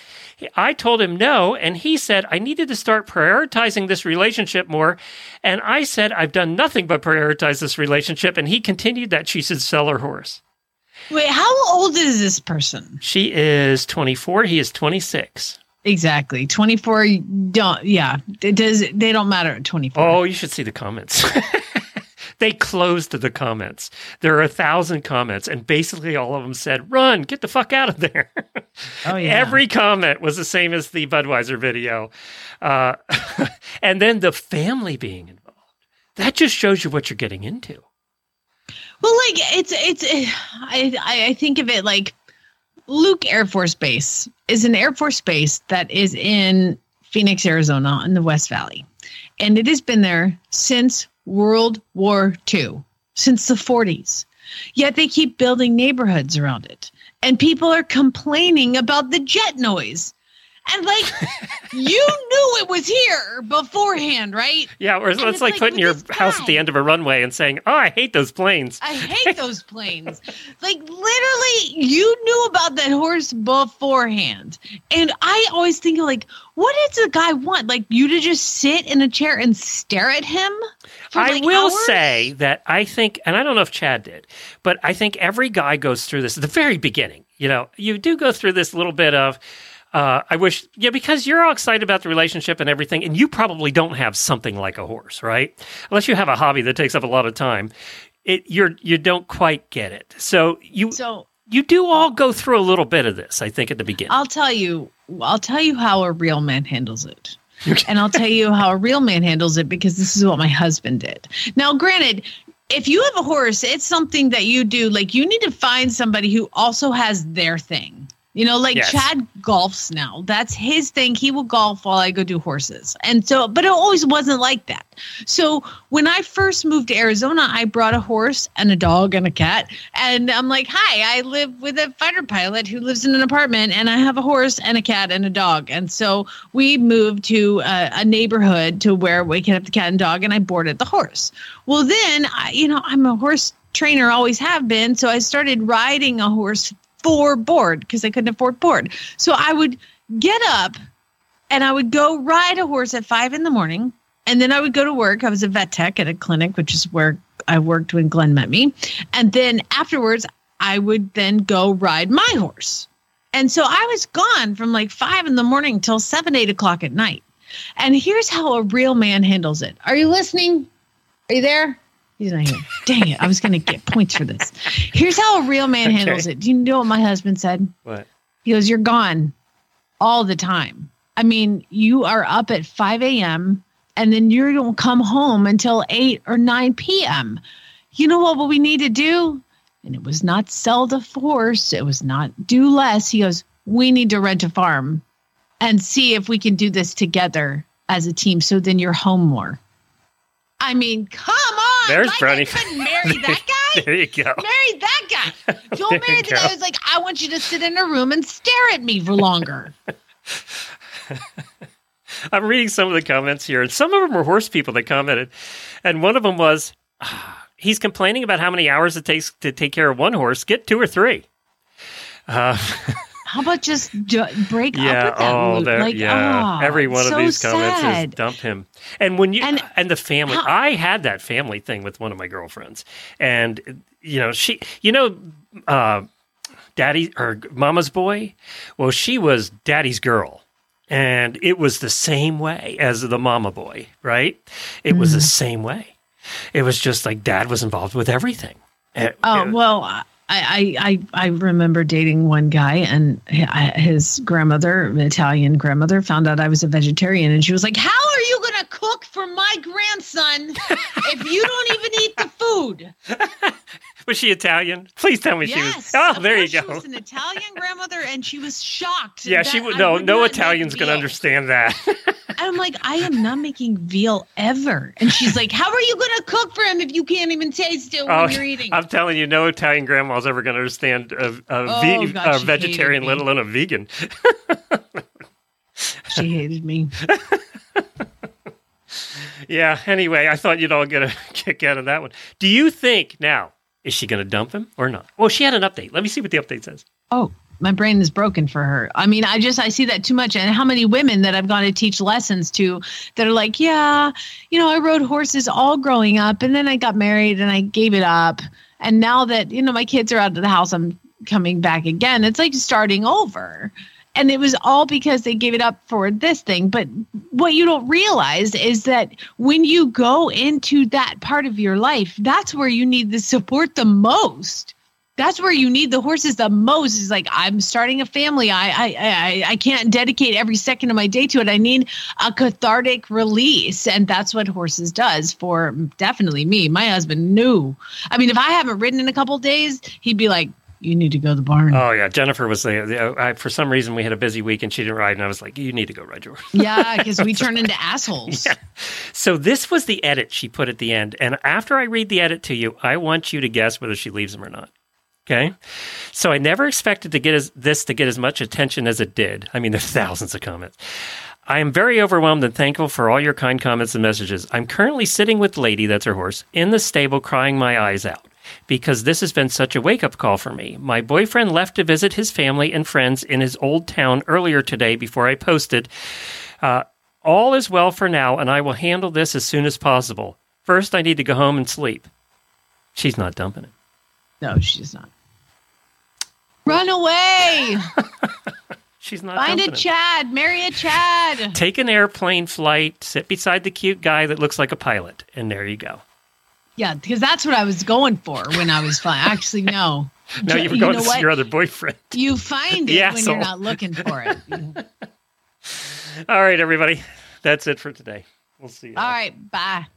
Speaker 1: I told him no, and he said I needed to start prioritizing this relationship more. And I said, I've done nothing but prioritize this relationship. And he continued that she should sell her horse.
Speaker 2: Wait, how old is this person?
Speaker 1: She is 24. He is 26.
Speaker 2: Exactly. 24 don't yeah, it does they don't matter at 24.
Speaker 1: Oh, you should see the comments. they closed the comments. There are a thousand comments, and basically all of them said, "Run, get the fuck out of there."
Speaker 2: Oh yeah.
Speaker 1: Every comment was the same as the Budweiser video, uh, and then the family being involved. That just shows you what you're getting into.
Speaker 2: Well, like it's it's I I I think of it like Luke Air Force Base is an Air Force base that is in Phoenix, Arizona, in the West Valley, and it has been there since World War II, since the 40s. Yet they keep building neighborhoods around it, and people are complaining about the jet noise. And like, you knew it was here beforehand, right?
Speaker 1: Yeah, or it's,
Speaker 2: it's
Speaker 1: like,
Speaker 2: like,
Speaker 1: putting your house at the end of a runway and saying, "Oh, I hate those planes."
Speaker 2: I hate those planes. like literally, you knew about that horse beforehand, and I always think like, what does the guy want? Like you to just sit in a chair and stare at him? for,
Speaker 1: I
Speaker 2: like,
Speaker 1: will
Speaker 2: hours?
Speaker 1: say that I think, and I don't know if Chad did, but I think every guy goes through this at the very beginning. You know, you do go through this little bit of, uh, I wish, yeah, because you're all excited about the relationship and everything, and you probably don't have something like a horse, right? Unless you have a hobby that takes up a lot of time, it you're you don't quite get it. So you
Speaker 2: So
Speaker 1: you do all go through a little bit of this, I think, at the beginning.
Speaker 2: I'll tell you. I'll tell you how a real man handles it. and I'll tell you how a real man handles it because this is what my husband did. Now, granted, if you have a horse, it's something that you do. Like, you need to find somebody who also has their thing. You know, like
Speaker 12: Yes.
Speaker 2: Chad golfs now. That's his thing. He will golf while I go do horses. And so, but it always wasn't like that. So when I first moved to Arizona, I brought a horse and a dog and a cat. And I'm like, hi, I live with a fighter pilot who lives in an apartment and I have a horse and a cat and a dog. And so we moved to a, a neighborhood to where we can have the cat and dog and I boarded the horse. Well, then, I, you know, I'm a horse trainer, always have been. So I started riding a horse for board because I couldn't afford board. So I would get up and I would go ride a horse at five in the morning. And then I would go to work. I was a vet tech at a clinic, which is where I worked when Glenn met me. And then afterwards, I would then go ride my horse. And so I was gone from like five in the morning till seven, eight o'clock at night. And here's how a real man handles it. Are you listening? Are you there? He's not here. Dang it. I was going to get points for this. Here's how a real man
Speaker 1: Okay.
Speaker 2: handles it. Do you know what my husband said?
Speaker 1: What?
Speaker 2: He goes, You're gone all the time. I mean, you are up at 5 a.m. and then you don't come home until 8 or 9 p.m. You know what, what we need to do? And it was not sell the horse, it was not do less. He goes, We need to rent a farm and see if we can do this together as a team so then you're home more. I mean, come on.
Speaker 1: There's
Speaker 2: Like,
Speaker 1: Brownie.
Speaker 2: I couldn't marry that guy.
Speaker 1: there you go.
Speaker 2: Marry that guy. Don't marry the guy who's like, I want you to sit in a room and stare at me for longer.
Speaker 1: I'm reading some of the comments here, and some of them were horse people that commented. And one of them was, "Ah, he's complaining about how many hours it takes to take care of one horse. Get two or three. Uh,
Speaker 2: How about just ju- break
Speaker 1: yeah.
Speaker 2: up with?
Speaker 1: Oh, there,
Speaker 2: like,
Speaker 1: yeah.
Speaker 2: oh,
Speaker 1: Every one
Speaker 2: so
Speaker 1: of these comments
Speaker 2: sad.
Speaker 1: is dump him. And when you and, the family, I had that family thing with one of my girlfriends, and you know she, you know, uh, daddy or mama's boy. Well, she was daddy's girl. And it was the same way as the mama boy, right? It was the
Speaker 2: Mhm.
Speaker 1: same way. It was just like dad was involved with everything. And-
Speaker 2: Oh well, I, I I remember dating one guy, and his grandmother, Italian grandmother, found out I was a vegetarian, and she was like, "How are you going to cook for my grandson if you don't even eat the food?"
Speaker 1: Was she Italian? Please tell me
Speaker 2: yes,
Speaker 1: she was. Oh, there you go.
Speaker 2: She was an Italian grandmother, and she was shocked.
Speaker 1: yeah, she would. No,
Speaker 2: would
Speaker 1: no Italian's gonna understand that.
Speaker 2: I'm like, I am not making veal ever. And she's like, How are you going to cook for him if you can't even taste it when
Speaker 1: Oh,
Speaker 2: you're eating?
Speaker 1: I'm telling you, no Italian grandma's ever going to understand a, a,
Speaker 2: Oh,
Speaker 1: ve-
Speaker 2: God,
Speaker 1: a vegetarian, let alone a vegan.
Speaker 2: she hated me.
Speaker 1: yeah. Anyway, I thought you'd all get a kick out of that one. Do you think now is she going to dump him or not? Well, she had an update. Let me see what the update says.
Speaker 2: Oh, my brain is broken for her. I mean, I just I see that too much. And how many women that I've gone to teach lessons to that are like, yeah, you know, I rode horses all growing up, and then I got married and I gave it up. And now that you know my kids are out of the house, I'm coming back again. It's like starting over. And it was all because they gave it up for this thing. But what you don't realize is that when you go into that part of your life, that's where you need the support the most. That's where you need the horses the most is like i'm starting a family. I, I i i can't dedicate every second of my day to it. I need a cathartic release. And that's what horses does for definitely me. My husband knew. I mean if i haven't ridden in a couple days he'd be like you need to go to the barn
Speaker 1: Oh yeah, Jennifer was there. Uh, I, for some reason, we had a busy week and she didn't ride, and I was like, "You need to go ride your." horse."
Speaker 2: yeah because we turn into assholes
Speaker 1: So this was the edit she put at the end, and after I read the edit to you, I want you to guess whether she leaves him or not. Okay, so I never expected to get as, this to get as much attention as it did. I mean, there's thousands of comments. I am very overwhelmed and thankful for all your kind comments and messages. I'm currently sitting with Lady, that's her horse, in the stable crying my eyes out because this has been such a wake up call for me. My boyfriend left to visit his family and friends in his old town earlier today before I posted. Uh, all is well for now, and I will handle this as soon as possible. First, I need to go home and sleep. She's not dumping it.
Speaker 2: no she's not run away
Speaker 1: She's not
Speaker 2: find a
Speaker 1: dumping it.
Speaker 2: chad marry a chad
Speaker 1: Take an airplane flight, sit beside the cute guy that looks like a pilot, and there you go.
Speaker 2: Yeah, because that's what I was going for when I was flying. Actually, no. Ju-
Speaker 1: you were going
Speaker 2: know
Speaker 1: to see your other boyfriend.
Speaker 2: You find it when you're not looking for it.
Speaker 1: All right, everybody. That's it for today. We'll see you.
Speaker 2: All right, bye.